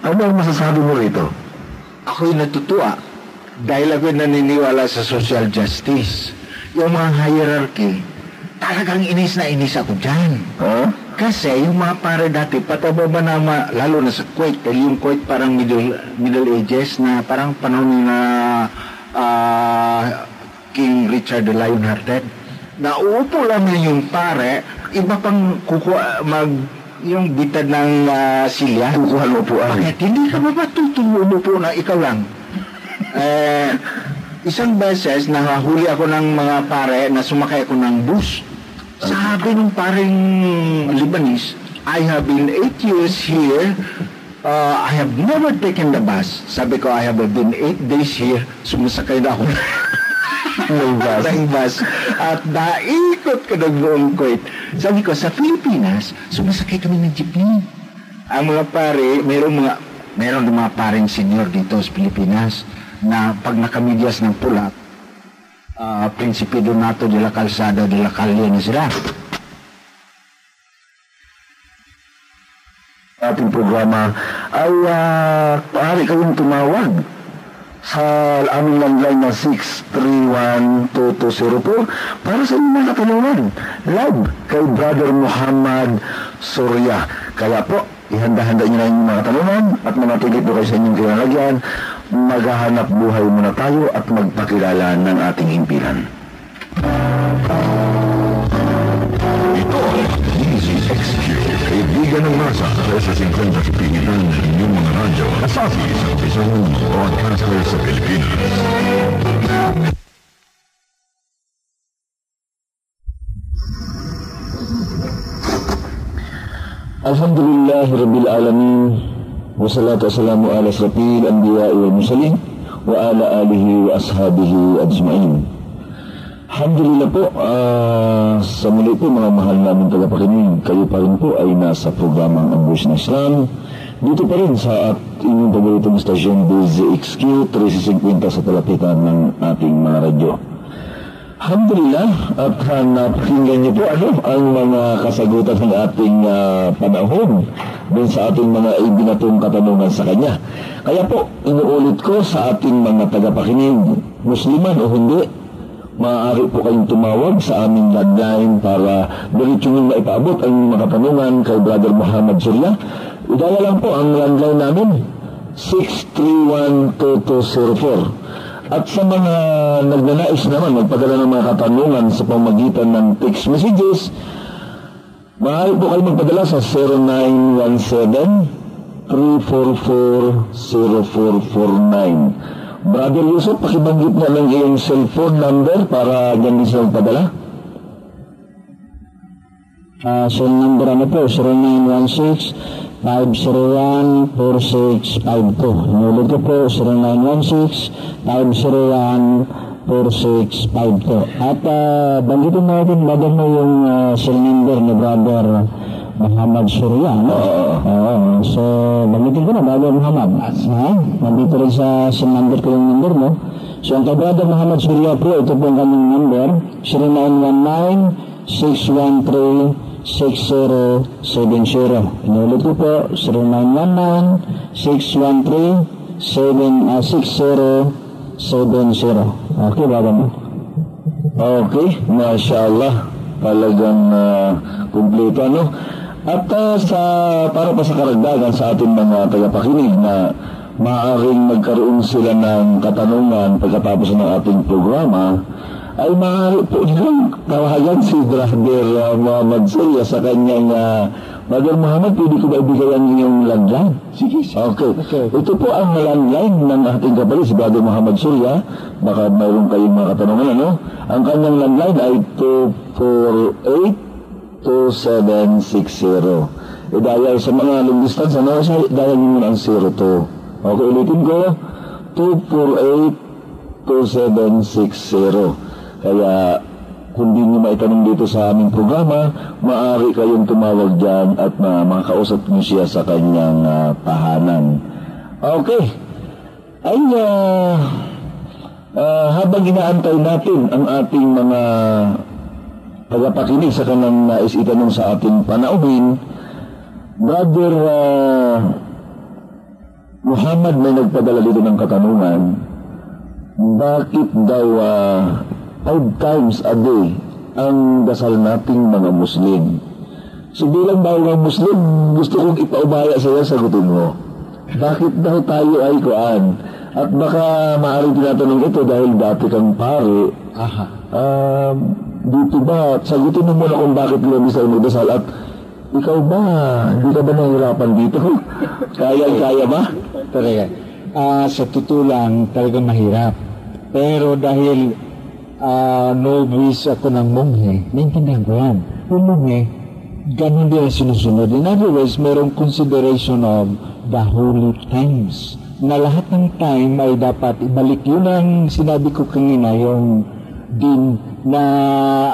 Ano ang masasabi mo rito? Ako'y natutuwa dahil ako'y naniniwala sa social justice. Yung mga hierarchy, talagang inis na inis ako dyan. Ha? Kasi yung mga pare dati, pataba ba na, ma- lalo na sa Kuwait, dahil yung Kuwait parang middle, middle ages na parang panahon na ah, King Richard the Lionhearted. Nauupo lang na yung pare, iba pang kukuha, mag, yung bitad ng ah, silya. Kukuha mo po. Bakit hindi ka ba matutuwa umupo na ikaw lang? Eh, isang beses, nahahuli ako ng mga pare na sumakay ako ng bus. Sabi ng paring Lebanese, I have been eight years here. Uh, I have never taken the bus. Sabi ko, I have been eight days here. Sumasakay na ako ng bus. ng bus. At naikot ko ng buong Kuwait. Sabi ko, sa Pilipinas, sumasakay kami ng jeepney. Ang mga pare, mayroong mga mayroong mga paring senior dito sa Pilipinas na pag nakamidyas ng pula, uh, Prinsipe Donato de la Calzada de la Calle na sila. ating programa ay uh, maaari kayong tumawag sa aming landline na 631-2204 para sa inyong katanungan live kay Brother Muhammad Surya. Kaya po, ihanda-handa nyo na yung mga tanungan at manatili po kayo sa inyong kinalagyan maghahanap buhay muna tayo at magpakilala ng ating himpilan. Ito ang Easy XQ. Kaibigan ng masa sa 50 pinitan ng inyong mga radyo. Kasabi sa isang broadcaster sa Pilipinas. Alhamdulillah Rabbil Alamin Srafil anbiya wal mursalin wa ala alihi wa ashabihi ajma'in. Alhamdulillah po uh, sa muli po mga mahal namin tagapakinig kayo pa rin po ay nasa programang Ang Bush ng Islam. Dito pa rin sa at inyong paboritong stasyon DZXQ 350 sa talapitan ng ating mga radyo Alhamdulillah at uh, napakinggan niyo po ano ang mga kasagutan ng ating uh, panahon dun sa ating mga ibinatong katanungan sa kanya. Kaya po, inuulit ko sa ating mga tagapakinig, Musliman o hindi, maaari po kayong tumawag sa aming landline para diretso nyo maipaabot ang mga katanungan kay Brother Muhammad Surya. Idaya lang po ang landline namin, 631-2204. At sa mga nagnanais naman magpadala ng mga katanungan sa pamagitan ng text messages, maaari po kayo magpadala sa 0917-344-0449. Brother Yusuf, pakibanggit na lang iyong cellphone number para dyan din sila magpadala. Uh, so number ano po, 0916 501-4652. Inulit ko po, 0916-501-4652. At uh, banggitin natin, bago mo yung uh, cell number ni Brother Muhammad Surya. No? Uh, so, banggitin ko na, Brother Muhammad. Ha? Nandito rin sa cell ko yung number mo. So, ang Brother Muhammad Surya po, ito po ang kanyang number, 0919 613 6070. Inulit ko po, 0919-613-6070. Okay, baba mo. Okay, Masya Allah. Talagang uh, kumpleto, ano? At uh, sa, para pa sa karagdagan sa ating mga tagapakinig na maaaring magkaroon sila ng katanungan pagkatapos ng ating programa, ay maaari po nilang tawagan si Brother uh, Muhammad Surya sa kanyang uh, Brother Muhammad, pwede ko ba ibigay ang inyong landline? Sige. Okay. okay. Ito po ang landline ng ating kapatid, si Brother Muhammad Surya. Baka mayroon kayong mga katanungan, ano? Ang kanyang landline ay 248-2760. E-dial sa mga long distance, ano? Sa dial nyo muna ang 02. Okay, ulitin ko. 248-2760. Kaya kung di nyo maitanong dito sa aming programa, maaari kayong tumawag dyan at uh, makausap nyo siya sa kanyang uh, tahanan. Okay. Ay, uh, uh, habang inaantay natin ang ating mga tagapakinig sa kanang nais itanong sa ating panauhin, Brother uh, Muhammad may nagpadala dito ng katanungan, bakit daw uh, five times a day ang dasal nating mga Muslim. So bilang bawang Muslim, gusto kong ipaubaya sa iyo, sagutin mo. Bakit daw tayo ay kuan? At baka maaaring tinatanong ito dahil dati kang pare. Aha. Um, dito ba, sagutin mo muna kung bakit lumis tayo magdasal at ikaw ba, hindi ka ba nahihirapan dito? Kaya-kaya ba? Talaga. Uh, sa totoo lang, talagang mahirap. Pero dahil uh, novice ako ng monghe, naintindihan ko yan. Yung monghe, ganun din ang sinusunod. In other words, mayroong consideration of the holy times. Na lahat ng time ay dapat ibalik. Yun ang sinabi ko kanina, yung din na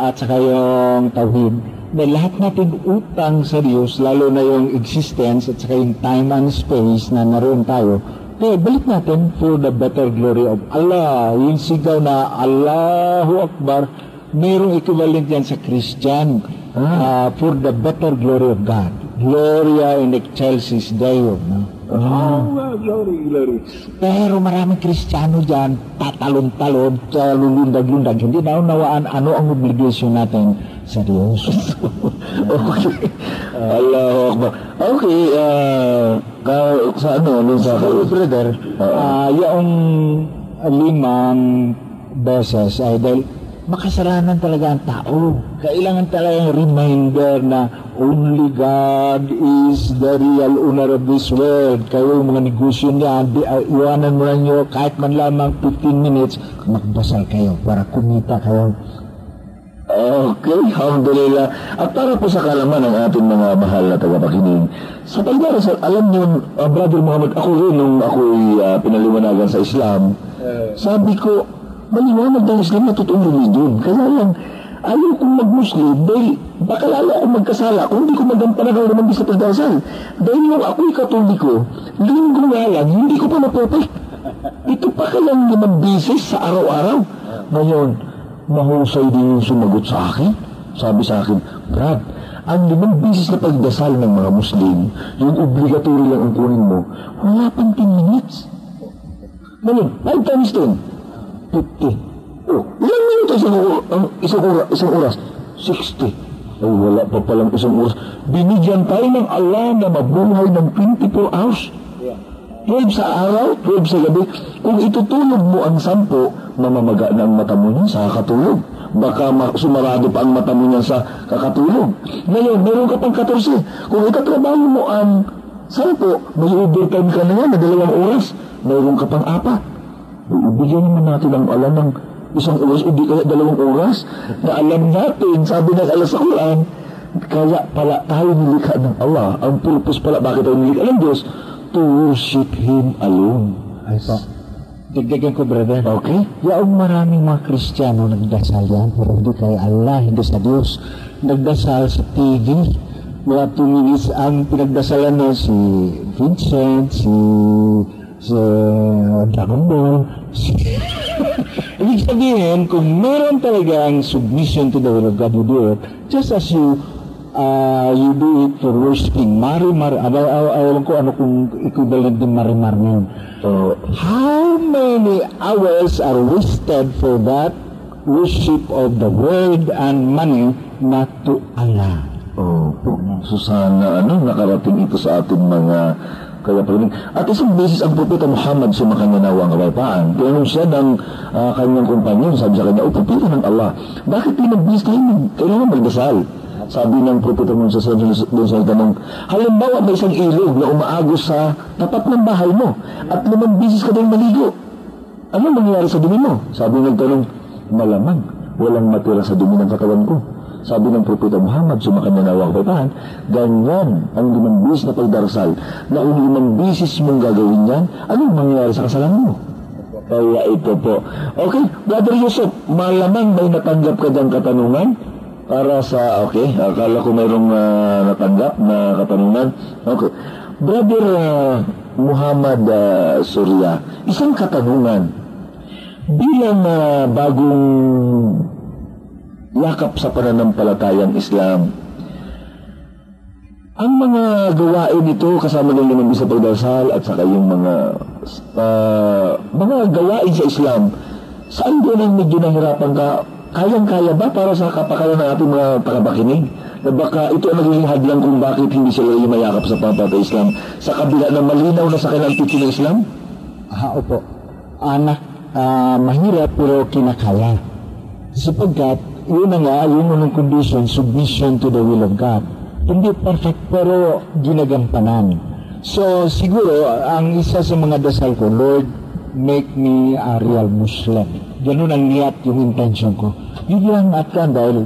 at saka yung tawhid na lahat natin utang sa Diyos, lalo na yung existence at saka yung time and space na naroon tayo, kaya balik natin for the better glory of Allah. Yung sigaw na Allahu Akbar, mayroong equivalent yan sa Christian ah. uh, for the better glory of God. Gloria in excelsis Deo. No? Oh, glory, glory. Pero maraming Kristiyano dyan, tatalon-talon, lulundag-lundag, hindi naunawaan ano ang obligation natin Diyos. okay. Allahu Akbar. Okay, uh, ka, sa ano, ano sa... So, brother, uh, yung limang beses ay dahil makasalanan talaga ang tao. Kailangan talaga reminder na only God is the real owner of this world. Kayo mga negosyo niya, di, uh, iwanan mo lang nyo kahit man lamang 15 minutes, magbasal kayo para kumita kayo. Okay, alhamdulillah. At para po sa kalaman ng ating mga mahal na tagapakinig, sa pagdarasal, alam niyo, uh, Brother Muhammad, ako rin nung ako'y uh, pinaliwanagan sa Islam, sabi ko, maliwanag ng Islam na totoong religion. Kaya lang, ayaw kong mag-Muslim dahil baka lalo akong magkasala kung hindi ko magampanan ang limang sa pagdarasal. Dahil nung ako'y katoliko, linggo nga lang, hindi ko pa maprotek. Ito pa kayang limang bisis sa araw-araw. Ngayon, mahusay din yung sumagot sa akin. Sabi sa akin, Brad, ang limang bisis na pagdasal ng mga Muslim, yung obligatory lang ang kunin mo, wala pang 10 minutes. Ngayon, 5 times 10. 50. Oh, ilang minuto isang, ang isang, oras, isang oras? 60. Ay, wala pa palang isang oras. Binigyan tayo ng Allah na mabuhay ng 24 hours. 12 sa araw, 12 sa gabi. Kung itutulog mo ang 10, mamamaga na ang mata mo niyan sa kakatulog. Baka sumarado pa ang mata mo niyan sa kakatulog. Ngayon, meron ka pang 14. Kung ikatrabaho mo ang 10, may overtime ka na yan na dalawang oras. Meron ka pang apat. Ibigyan naman natin ang alam ng isang oras, hindi kaya dalawang oras, na alam natin, sabi ng Allah sa Quran, kaya pala tayo nilikha ng Allah. Ang purpose pala, bakit tayo nilikha ng Diyos? To worship Him alone. Ay po. Dagdagan ko, brother. Okay? Yaong maraming mga Kristiyano nagdasal yan, pero hindi kay Allah, hindi sa Diyos. Nagdasal sa TV. Mga tuminis ang pinagdasalan no, si Vincent, si sa Dragon Ball. Ibig sabihin, kung meron talagang submission to the will of God, you do it, just as you uh, you do it for worshiping. Marimar, alam ko ano kung equivalent ng marimar ngayon. So, how many hours are wasted for that worship of the world and money not to Allah? Oh, so sana ano, nakarating ito sa ating mga kaya pagdating. At isang beses ang propeta Muhammad sumakanya nawa ang kapayapaan. Tinanong siya ng uh, kanyang kumpanyon, sabi sa kanya, O propeta ng Allah, bakit pinagbis mag, kailangan magdasal? Sabi ng propeta mo sa doon sa tanong, halimbawa may isang ilog na umaagos sa tapat ng bahay mo at limang bisis ka din maligo. Ano mangyayari sa dumi mo? Sabi ng tanong, malamang walang matira sa dumi ng katawan ko. Sabi ng Propeta Muhammad, sumakanya na ako papahan, ganyan ang limang bisis na pagdarasal, na kung limang mong gagawin yan, anong mangyayari sa kasalanan mo? Kaya ito po. Okay, Brother Yusuf, malamang may natanggap ka dyan katanungan para sa, okay, akala ko mayroong uh, natanggap na katanungan. Okay. Brother uh, Muhammad uh, Surya, isang katanungan. Bilang uh, bagong yakap sa pananampalatayang Islam. Ang mga gawain nito kasama ng limang sa pagdasal at saka yung mga uh, mga gawain sa Islam, saan doon ang medyo nahirapan ka? Kayang-kaya ba para sa kapakanan ng ating mga tagapakinig? Na baka ito ang naging hadlang kung bakit hindi sila yung mayakap sa pampatay Islam sa kabila ng malinaw na sa kanilang teaching ng Islam? Ah, opo. Anak, uh, mahirap pero kinakaya. Sapagkat yun na nga, yung unang condition, submission to the will of God. Hindi perfect, pero ginagampanan. So, siguro, ang isa sa mga dasal ko, Lord, make me a real Muslim. Ganun ang niyat yung intention ko. Yun lang at kan dahil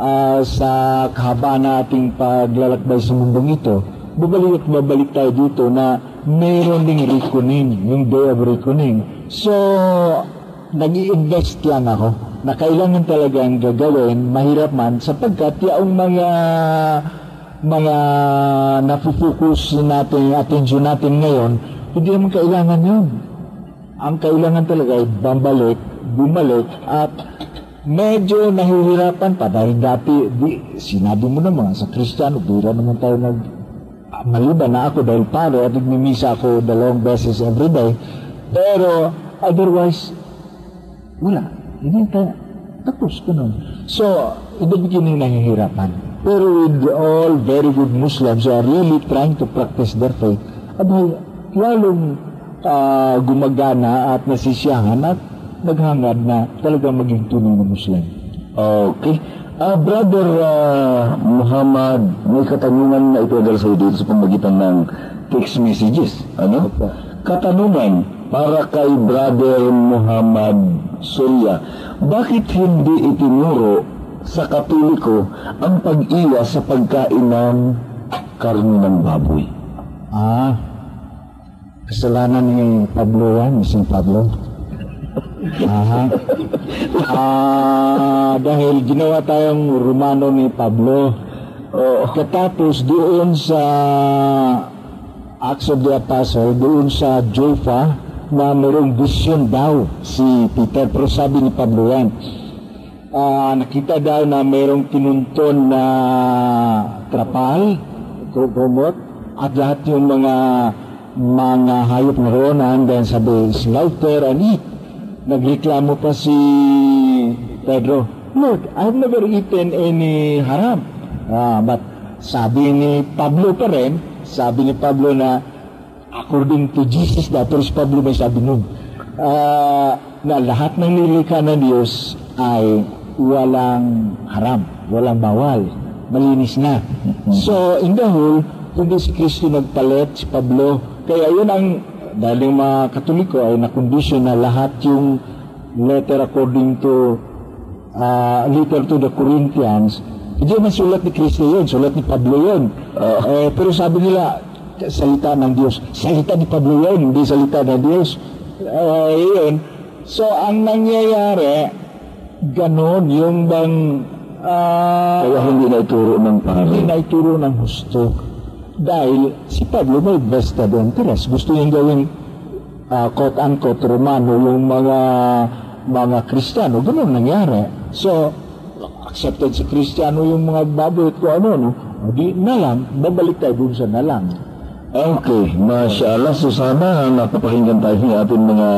uh, sa kahaba na ating paglalakbay sa mundong ito, babalik at babalik tayo dito na mayroon ding reckoning, yung day of reckoning. So, nag invest lang ako na kailangan talagang gagawin, mahirap man, sapagkat yung mga mga napupukus natin, atensyon natin ngayon, hindi naman kailangan yun. Ang kailangan talaga ay bambalik, bumalik, at medyo nahihirapan pa dahil dati, di, sinabi mo naman, sa Kristiyano, bira naman tayo nag maliban na ako dahil pare at nagmimisa ako dalawang beses every day. Pero otherwise, wala. Hindi ka tapos ganun. So, in the beginning nahihirapan. Pero with all very good Muslims who are really trying to practice their faith, abay, lalong uh, gumagana at nasisiyahan at naghangad na talagang maging tunay na Muslim. Okay. Uh, Brother uh, Muhammad, may katanungan na ito dahil sa dito sa pamagitan ng text messages. Ano? Katanungan para kay Brother Muhammad Surya. Bakit hindi itinuro sa katoliko ang pag-iwas sa pagkain ng karne ng baboy? Ah, kasalanan ni Pablo yan, si Pablo. Aha. Ah, dahil ginawa tayong Romano ni Pablo. Oh, katapos doon sa Acts of the Apostle, doon sa Joppa, na mayroong vision daw si Peter. Pero sabi ni Pablo yan, ah, nakita daw na mayroong pinunton na trapal, kumot, at lahat yung mga mga hayop na roon hanggang sabi, slaughter and eat. Nagreklamo pa si Pedro, Lord, I've never eaten any haram. Ah, but sabi ni Pablo pa rin, sabi ni Pablo na according to Jesus na, pero si Pablo may sabi nun, ah, na lahat ng nilikha ng Diyos ay walang haram, walang bawal, malinis na. So, in the whole, hindi si Kristo nagpalit, si Pablo, kaya yun ang, dahil yung mga katoliko ay nakondisyon na lahat yung letter according to, uh, letter to the Corinthians, hindi man sulat ni Kristo yun, sulat ni Pablo yun. eh, pero sabi nila, salita ng Diyos. Salita ni Pablo yun, hindi salita ng Diyos. Uh, yun. So, ang nangyayari, ganon, yung bang, ah, Kaya hindi na ituro ng pare. hindi na ituro ng husto. Dahil si Pablo may vested interest. Gusto niyang gawing uh, quote-unquote Romano yung mga mga Kristiyano. Ganun nangyari. So, accepted si Kristiyano yung mga baboy at kung ano, no? Di na lang, babalik tayo dun sa na lang. Okay, mashallah. So sana napapakinggan tayo ng ating mga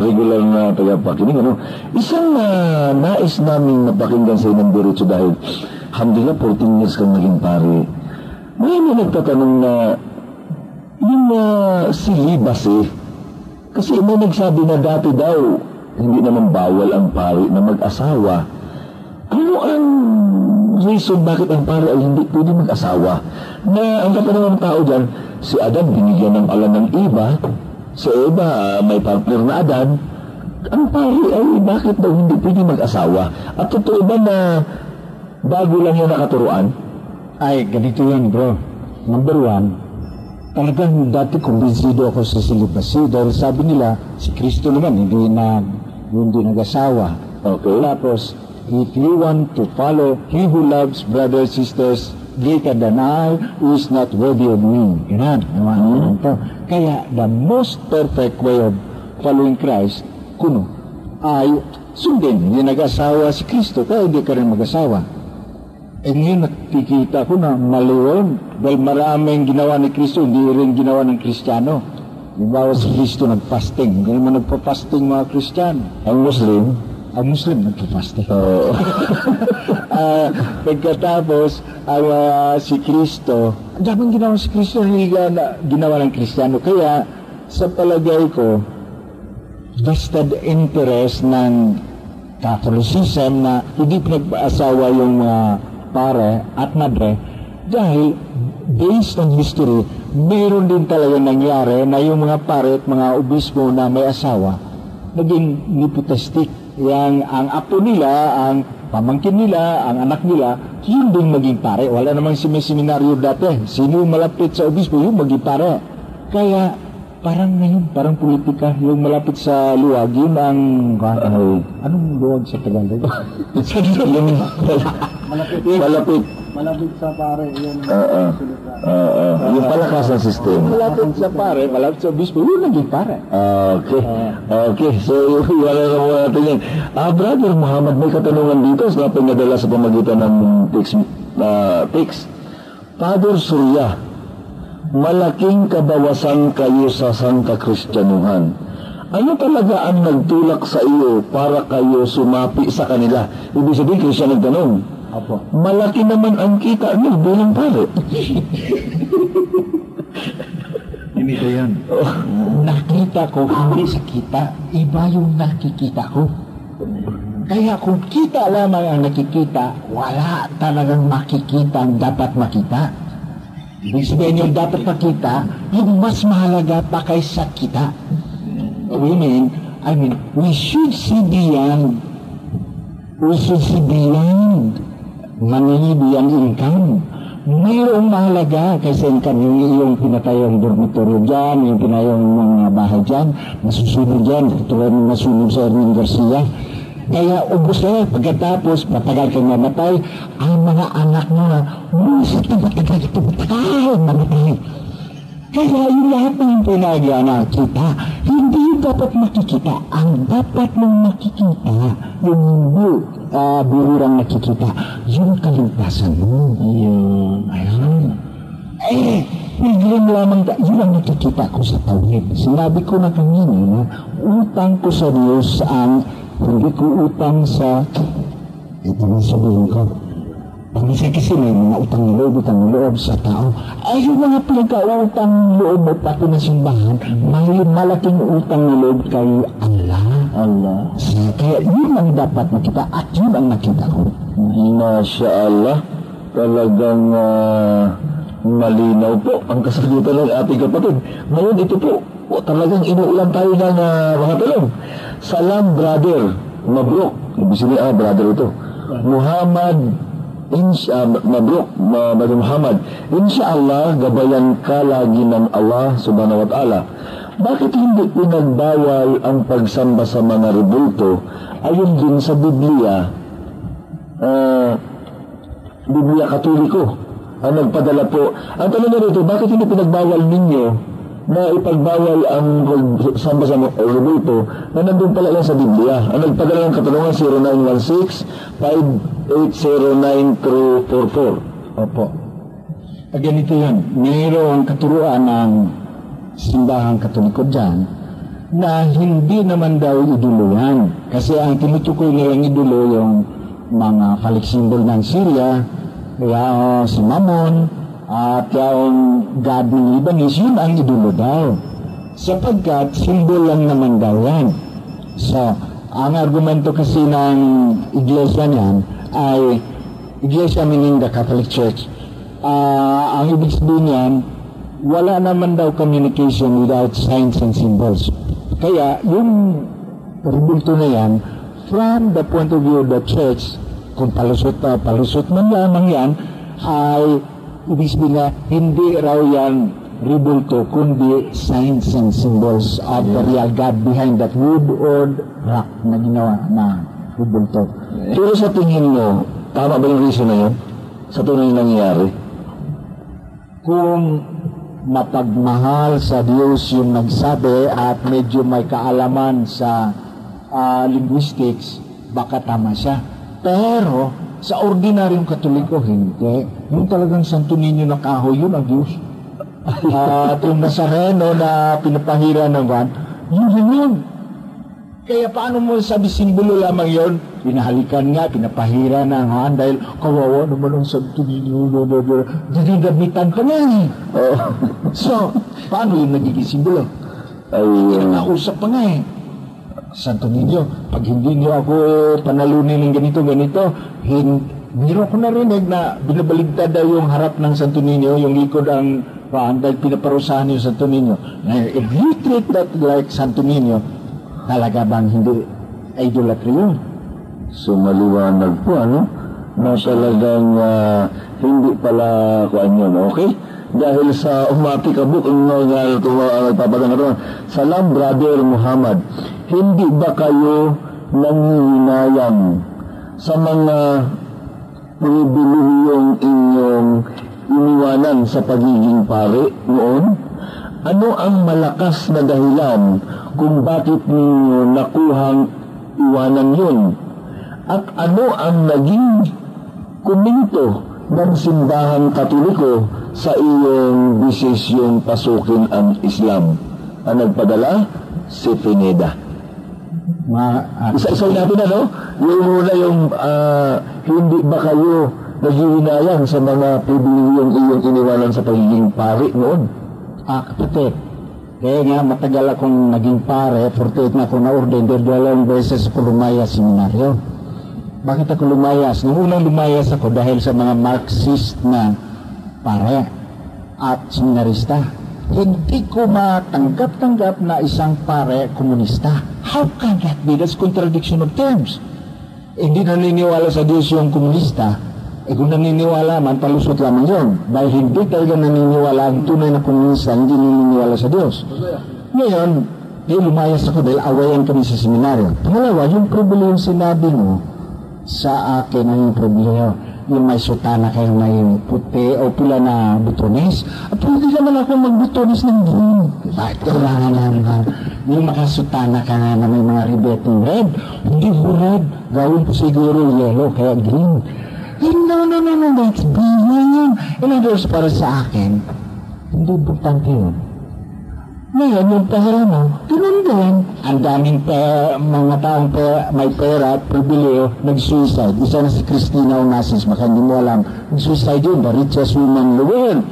regular na tagapakinig. Ano? Isang uh, nais namin napakinggan sa inyong diretso dahil alhamdulillah 14 years kang naging pare. May may nagtatanong na yung uh, silibas eh. Kasi may nagsabi na dati daw hindi naman bawal ang pare na mag-asawa. Ano ang reason bakit ang pare ay hindi pwede mag-asawa? Na ang katanungan ng tao dyan, si Adan binigyan ng alam ng iba, si Eva may partner na Adan, ang pare ay bakit daw hindi pwede mag-asawa? At totoo ba na bago lang yung nakaturuan? Ay, ganito yan bro. Number one, talagang dati kumbinsido ako sa silibasi dahil sabi nila, si Kristo naman hindi na hindi nag-asawa. Okay. Tapos, if you want to follow, he who loves brothers, sisters, greater than I, is not worthy of me. Ganun. Naman mm Kaya, the most perfect way of following Christ, kuno, ay sundin. Hindi nag-asawa si Kristo, kaya hindi ka rin mag-asawa. Eh ngayon nakikita ko na mali yun. Dahil maraming ginawa ni Kristo, hindi rin ginawa ng Kristiyano. Halimbawa si Kristo nag-fasting. Hindi naman nagpa-fasting mga Kristiyano. Ang Muslim, Ang Muslim nagpa-fasting. uh, Ah, pagkatapos, ang ah, si Kristo, ang daming ginawa si Kristo, hindi na, ginawa ng Kristiyano. Kaya, sa palagay ko, vested interest ng Catholicism na hindi pinag-asawa yung mga pare at madre dahil based on history, mayroon din talaga nangyari na yung mga pare at mga obispo na may asawa naging nepotistic. Yang ang apo nila, ang pamangkin nila, ang anak nila, yun din maging pare. Wala namang si may seminaryo dati. Sino malapit sa obispo, yung maging pare. Kaya parang ngayon, parang politika, yung malapit sa luwag, yun ang... ay, Anong luwag sa Tagalog? yung malapit, malapit, malapit sa pare, yun. uh, uh, yung palakasan system. Malapit sa pare, malapit sa obispo, yun naging pare. Okay. Okay. So, wala na muna natin yan. Ah, Brother Muhammad, may katanungan dito sa pinadala sa pamagitan ng text. Uh, text. Father Surya, malaking kabawasan kayo sa sangkakristyanuhan. Ano talaga ang nagtulak sa iyo para kayo sumapi sa kanila? Ibig sabihin, Kristiyan nagtanong. Opo. Malaki naman ang kita niyo bilang pare. Hindi ko yan. Nakita ko, hindi sa kita. Iba yung nakikita ko. Kaya kung kita lamang ang nakikita, wala talagang makikita ang dapat makita. Ibig sabihin yung dapat makita, yung mas mahalaga pa kaysa kita. We mean, I mean, we should see beyond. We should see beyond beyond income. Mayroong mahalaga kaysa income yung iyong pinatayong dormitoryo dyan, yung pinayong mga bahay dyan, masusunod dyan, katulad ng nasunog sa Erwin Garcia. Kaya ubos na yan. Pagkatapos, matagal kang mamatay, ang mga anak mo na, Musa, matagal ito, matagal, mamatay. Kaya yung lahat ng pinagya na kita, hindi yung dapat makikita. Ang dapat mong makikita, yung hindi uh, birurang nakikita, yung kaligtasan mo. Ayun. Ayun. Eh, pilgrim lamang, da- yun ang nakikita ko sa tawid. Sinabi ko na kanina na utang ko sa Diyos ang hindi ko utang sa ito na sabihin ko. Paminsan kasi may mga utang na loob, utang na loob sa tao. Ay, yung mga pinagkautang na loob mo pati na simbahan, may malaking utang na loob kay Allah. Allah. Kaya yun ang dapat makita at yun ang nakita ko. Masya Allah, talagang ah, malinaw po ang kasagutan ng ating kapatid. Ngayon ito po, o, talagang inuulan tayo ng uh, mga talong. Salam brother, mabrok. Ibig sabihin, ah, brother ito. Muhammad, insya, mabrok, ma, Brother Muhammad. Insya-Allah, gabayan ka lagi ng Allah subhanahu wa ta'ala. Bakit hindi pinagbawal ang pagsamba sa mga rebulto? Ayon din sa Biblia, ah, Biblia Katoliko ang nagpadala po. Ang tanong nyo rito, bakit hindi pinagbawal ninyo na ipagbawal ang samba sa rebulto na nandun pala yan sa Biblia? Ang nagpadala ng katanungan 0916-5809344. Opo. Ah, ganito yan. Mayroong katuruan ng simbahang katoliko dyan na hindi naman daw idolo yan. Kasi ang tinutukoy nilang idolo yung mga palik symbol ng Syria, kaya si Mammon, at yung God ng Lebanese, yun ang idolo daw. Sapagkat symbol lang naman daw yan. So, ang argumento kasi ng iglesia niyan ay iglesia meaning the Catholic Church. Ah, ang ibig sabihin niyan, wala naman daw communication without signs and symbols. Kaya yung rebulto na yan, from the point of view of the church, kung palusot na palusot man lamang yan, ay na hindi raw yan rebulto, kundi signs and symbols of the real God behind that wood or rock na ginawa na rebulto. Pero sa tingin mo, tama ba yung reason na yun? Sa tunay na nangyayari? kung mapagmahal sa Diyos yung nagsabi at medyo may kaalaman sa ah, linguistics, baka tama siya. Pero sa ordinaryong katoliko, hindi. Yung talagang Santo Niño na kahoy, yun ang Diyos. At yung Nazareno na pinapahira ng van, yun yun yun. Kaya paano mo sabi simbolo lamang yon? Pinahalikan nga, pinapahira na ang han dahil kawawa naman ang Santo Niño. Dinigamitan pa nga eh. Oo. So, paano yung nagiging simbolo? Ay, Kinakausap pa nga eh. Santo Niño, pag hindi niyo ako panalunin ng ganito, ganito, hin Meron ko narinig na binabaligtad daw yung harap ng Santo Niño, yung likod ang paan, dahil pinaparusahan yung Santo Niño. Na if you treat that like Santo Niño, talaga bang hindi idolatry yun? So maliwanag po ano na talagang ah, hindi pala kuan yun, okay? Dahil sa umati kabuk ang nagpapadang ito. Salam brother Muhammad, hindi ba kayo nanginayang sa mga pribilehiyong inyong iniwanan sa pagiging pare noon? Ano ang malakas na dahilan kung bakit ninyo nakuhang iwanan yun? At ano ang naging kuminto ng simbahang katoliko sa iyong desisyong pasukin ang Islam? Ang nagpadala? Si Pineda. Ma, ah, Isa-isa natin ano? Yung muna yung ah, hindi ba kayo naghihinayang sa mga pribilehiyong iyong iniwanan sa pagiging pari noon? ah, kapatid, kaya nga matagal akong naging pare, 48 na ako na-ordain, dahil dalawang beses ako lumayas seminaryo. Bakit ako lumayas? Nung unang lumayas ako dahil sa mga Marxist na pare at seminarista. Hindi ko matanggap-tanggap na isang pare komunista. How can that be? That's contradiction of terms. Eh, hindi naniniwala sa Diyos yung komunista, eh kung naniniwala man, palusot lamang yun. Dahil hindi talaga naniniwala ang tunay na komunista, hindi naniniwala sa Diyos. Ngayon, eh, lumayas ako dahil awayan kami sa seminaryo. Pangalawa, yung problema yung sinabi mo sa akin ang problema yung may sutana kayo may puti o pula na butones. At hindi naman ako magbutones ng green. Bakit kailangan naman yung makasutana ka nga na may mga ribeting red? Hindi ko red. Gawin ko siguro yellow kaya green. Eh, no, no, no, no, that's brilliant. In other words, para sa akin, hindi importante yun. Ngayon, yung mo, ganun din. Ang daming pera, mga taong pera, may pera at pribileo, nag-suicide. Isa na si Christina Onassis, baka hindi mo alam. Nag-suicide yun, the richest woman in the world.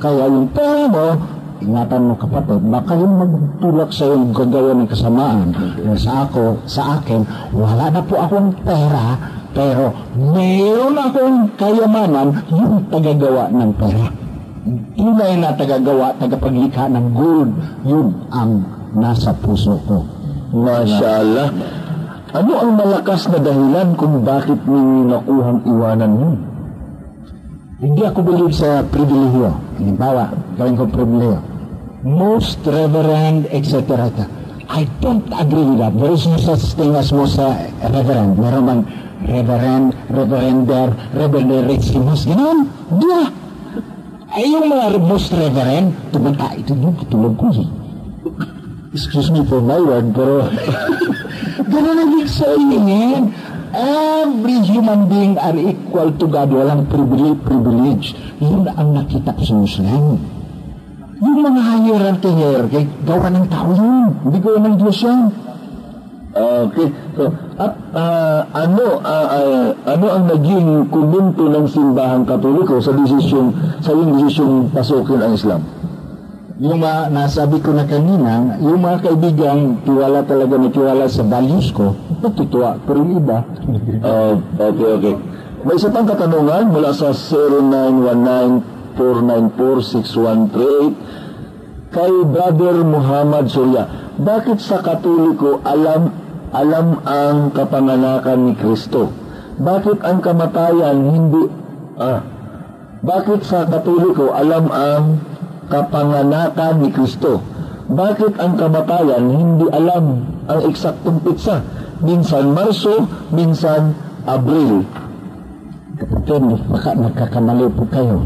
Kaya yung pera mo, ingatan mo kapatid, baka yung magtulak sa yung gagawa ng kasamaan. Sa ako, sa akin, wala na po akong pera, pero mayroon akong kayamanan yung tagagawa ng pera tunay na tagagawa, tagapaglikha ng gold, yun ang nasa puso ko. Masya Allah. Ano ang malakas na dahilan kung bakit ninyo nakuhang iwanan yun? Hindi ako believe sa pribilehyo. Halimbawa, gawin ko pribilehyo. Most reverend, etc. I don't agree with that. There is no such thing as most uh, reverend. Meron bang reverend, reverender, reverenderissimus, gano'n? Hindi ah. Ay, yung mga most reverend, tumata, ito yung katulog ko eh. Excuse me for my word, pero ganun ang ibig sabihin. Every human being are equal to God. Walang privilege. privilege. Yun ang nakita ko sa Muslim. Yung mga hierarchy hierarchy, gawa ng tao yun. Hindi gawa ng Diyos yan. Okay. So, at ah, ano ah, ah, ano ang naging komento ng simbahang katoliko sa desisyon sa iyong desisyong pasukin ang Islam? Yung mga nasabi ko na kanina, yung mga kaibigan, tiwala talaga na tiwala sa values ko, natutuwa. Pero yung iba, Ah, okay, okay. May isa pang katanungan mula sa 0919-494-6138 kay Brother Muhammad Surya. Bakit sa Katoliko alam alam ang kapanganakan ni Kristo? Bakit ang kamatayan hindi ah bakit sa Katoliko alam ang kapanganakan ni Kristo? Bakit ang kamatayan hindi alam ang eksaktong pitsa? Minsan Marso, minsan Abril. kapatid, baka nagkakamali po kayo.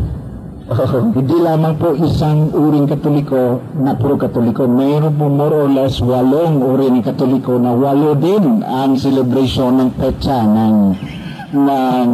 Hindi lamang po isang uring katoliko na puro katoliko. Mayroon po more or less walong uring katoliko na walo din ang celebration ng petsa ng ng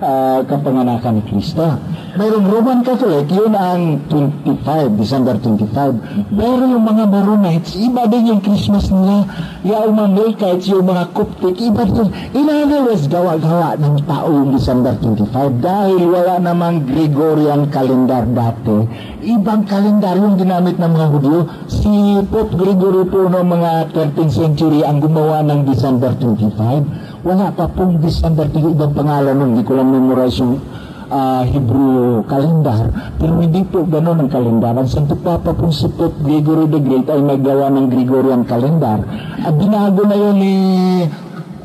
ah, kapanganakan ni Kristo. Mayroong Roman Catholic, yun ang 25, December 25. Pero yung mga Maronites, iba din yung Christmas nila. Yung mga Melkites, yung mga Coptic, iba din. In other words, gawa-gawa ng tao yung December 25 dahil wala namang Gregorian calendar dati. Ibang kalendar yung ginamit ng mga Hudyo. Si Pope Gregory po noong mga 13th century ang gumawa ng December 25. Wala pa pong December 25, ibang pangalan nun. Hindi ko lang memorize yung ah, Hebrew calendar. Pero hindi po ganun ang kalendar. Ang Santo Papa po si Pope Gregory the Great ay naggawa ng Gregorian calendar. At binago na yun ni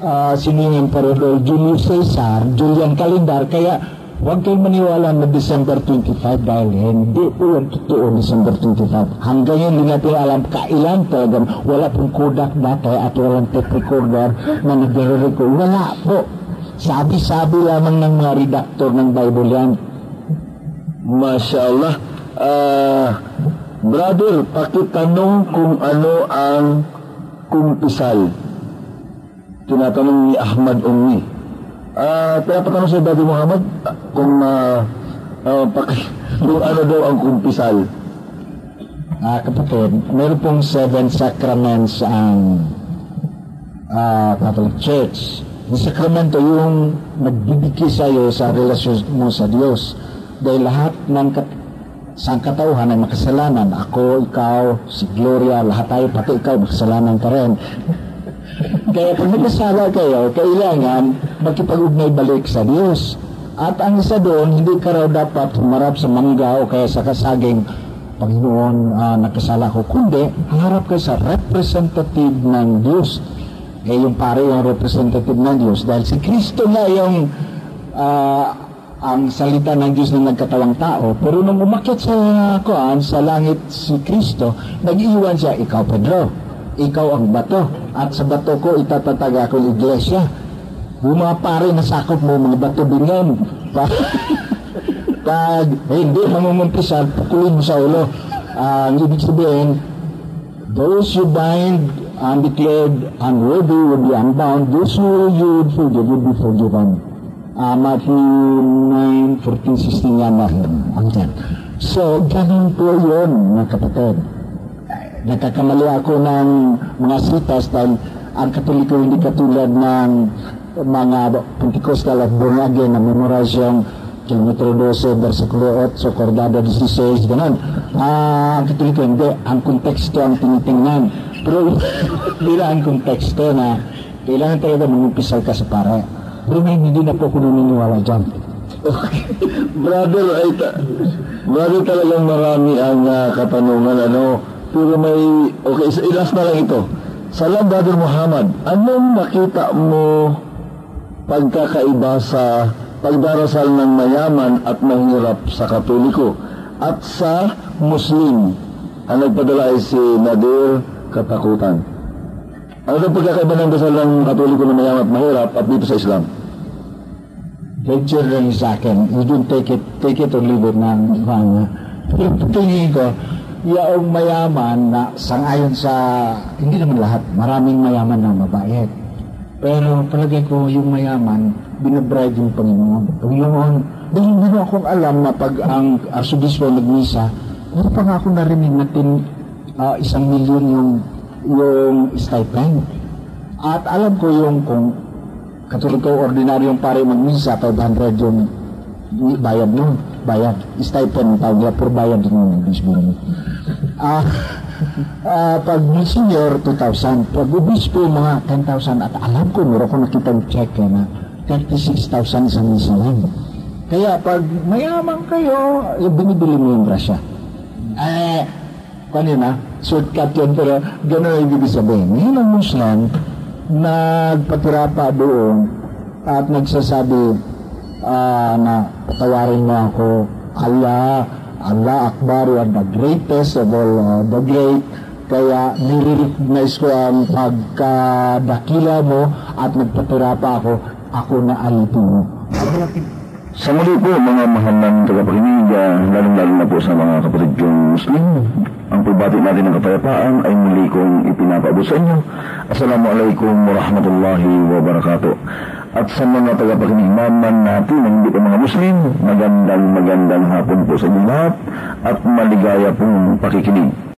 ah, sino yung Emperor Julius Caesar, Julian calendar. Kaya Huwag kayong maniwala na December 25 dahil hindi po yung totoo December 25. Hanggang yun, hindi natin alam kailan talaga. Wala pong Kodak dati at walang tape recorder na nagre-record. Wala po. Sabi-sabi lamang ng mga redactor ng Bible yan. Masya Allah. Ah, brother, pakitanong kung ano ang kumpisal. Tinatanong ni Ahmad Ummi. Ah, pinapatanong sa Daddy Muhammad ah, kung uh, uh, paki, kung ano daw ang kumpisal. Ah, kapatid, meron pong seven sacraments ang ah, Catholic Church. Yung sakramento yung nagbibigay sa iyo sa relasyon mo sa Diyos. Dahil lahat ng kat sa katauhan ay makasalanan. Ako, ikaw, si Gloria, lahat tayo, pati ikaw, makasalanan ka rin. Kaya pag nagkasala kayo, kailangan magkipag-ugnay balik sa Diyos. At ang isa doon, hindi ka raw dapat humarap sa mangga o kaya sa kasaging Panginoon, uh, nagkasala ko. Kundi, harap ka sa representative ng Diyos. Eh, yung pare yung representative ng Diyos. Dahil si Kristo na yung uh, ang salita ng Diyos na nagkatawang tao. Pero nung umakyat sa kuan, sa langit si Kristo, nag-iwan siya, ikaw Pedro ikaw ang bato. At sa bato ko itatatag akong iglesia. Yung mga pare na sakop mo, mga bato din yan. Pag, pag hindi mamumumpisan, pukulin mo sa ulo. Ang uh, ibig sabihin, those you bind and declared unworthy will be unbound. Those who you would forgive will be forgiven. Uh, Matthew 9, 14, 16 yan na. So, ganun po yun, mga kapatid nagkakamali ako ng mga sitas dahil ang katoliko hindi katulad ng mga Pentecostal at born again na memorize yung kilometro 12, versikulo 8, cordada 16, ganun. Ah, ang katoliko hindi. Ang konteksto ang tinitingnan. Pero bila ang konteksto na kailangan talaga manumpisal ka sa para. Pero ngayon hindi na po ako naniniwala dyan. brother, ay ta- brother talagang marami ang uh, katanungan ano pero may, okay, so ilas na lang ito. Salam Brother Muhammad, anong nakita mo pagkakaiba sa pagdarasal ng mayaman at mahirap sa Katoliko at sa Muslim? Ang nagpadala ay si Nadir Katakutan. Ano ang pagkakaiba ng dasal ng Katoliko na mayaman at mahirap at dito sa Islam? Lecture lang sa akin. You don't take it, take it or leave it na. Pero tingin ko, yaong mayaman na sangayon sa, hindi naman lahat, maraming mayaman na mabait. Pero palagay ko yung mayaman, binabride yung Panginoon. Panginoon, dahil hindi akong alam na pag ang arsobispo nagmisa, meron pa nga akong narinig natin uh, isang milyon yung, yung stipend. At alam ko yung kung katulad ko ordinaryong pare magmisa, 500 yung bayad nun. Bayad. Stipend tawag nila, puro bayad din yung bispo Ah, uh, pag senior, 2,000. Pag obispo, mga 10,000. At alam ko, meron ko nakita ng check eh, na 36,000 sa misa lang. Kaya pag mayaman kayo, yung binibili mo yung grasya. Eh, kanina, shortcut yun, pero gano'n ang ibig sabihin. Ngayon ang Muslim, nagpatira pa doon at nagsasabi uh, na patawarin mo ako, Allah, Allah Akbar, you are the greatest of all uh, the great. Kaya nire-recognize ko ang pagkadakila mo at nagpatira pa ako, ako na alipin mo. Sa muli po, mga mahal ng tagapakinig, uh, lalong-lalo na po sa mga kapatid kong Muslim, ang pagbati natin ng kapayapaan ay muli kong ipinapaabot sa inyo. Assalamualaikum warahmatullahi wabarakatuh. At sa mga tagapakinig naman natin na hindi pa mga Muslim, magandang magandang hapon po sa inyo lahat at maligaya pong pakikinig.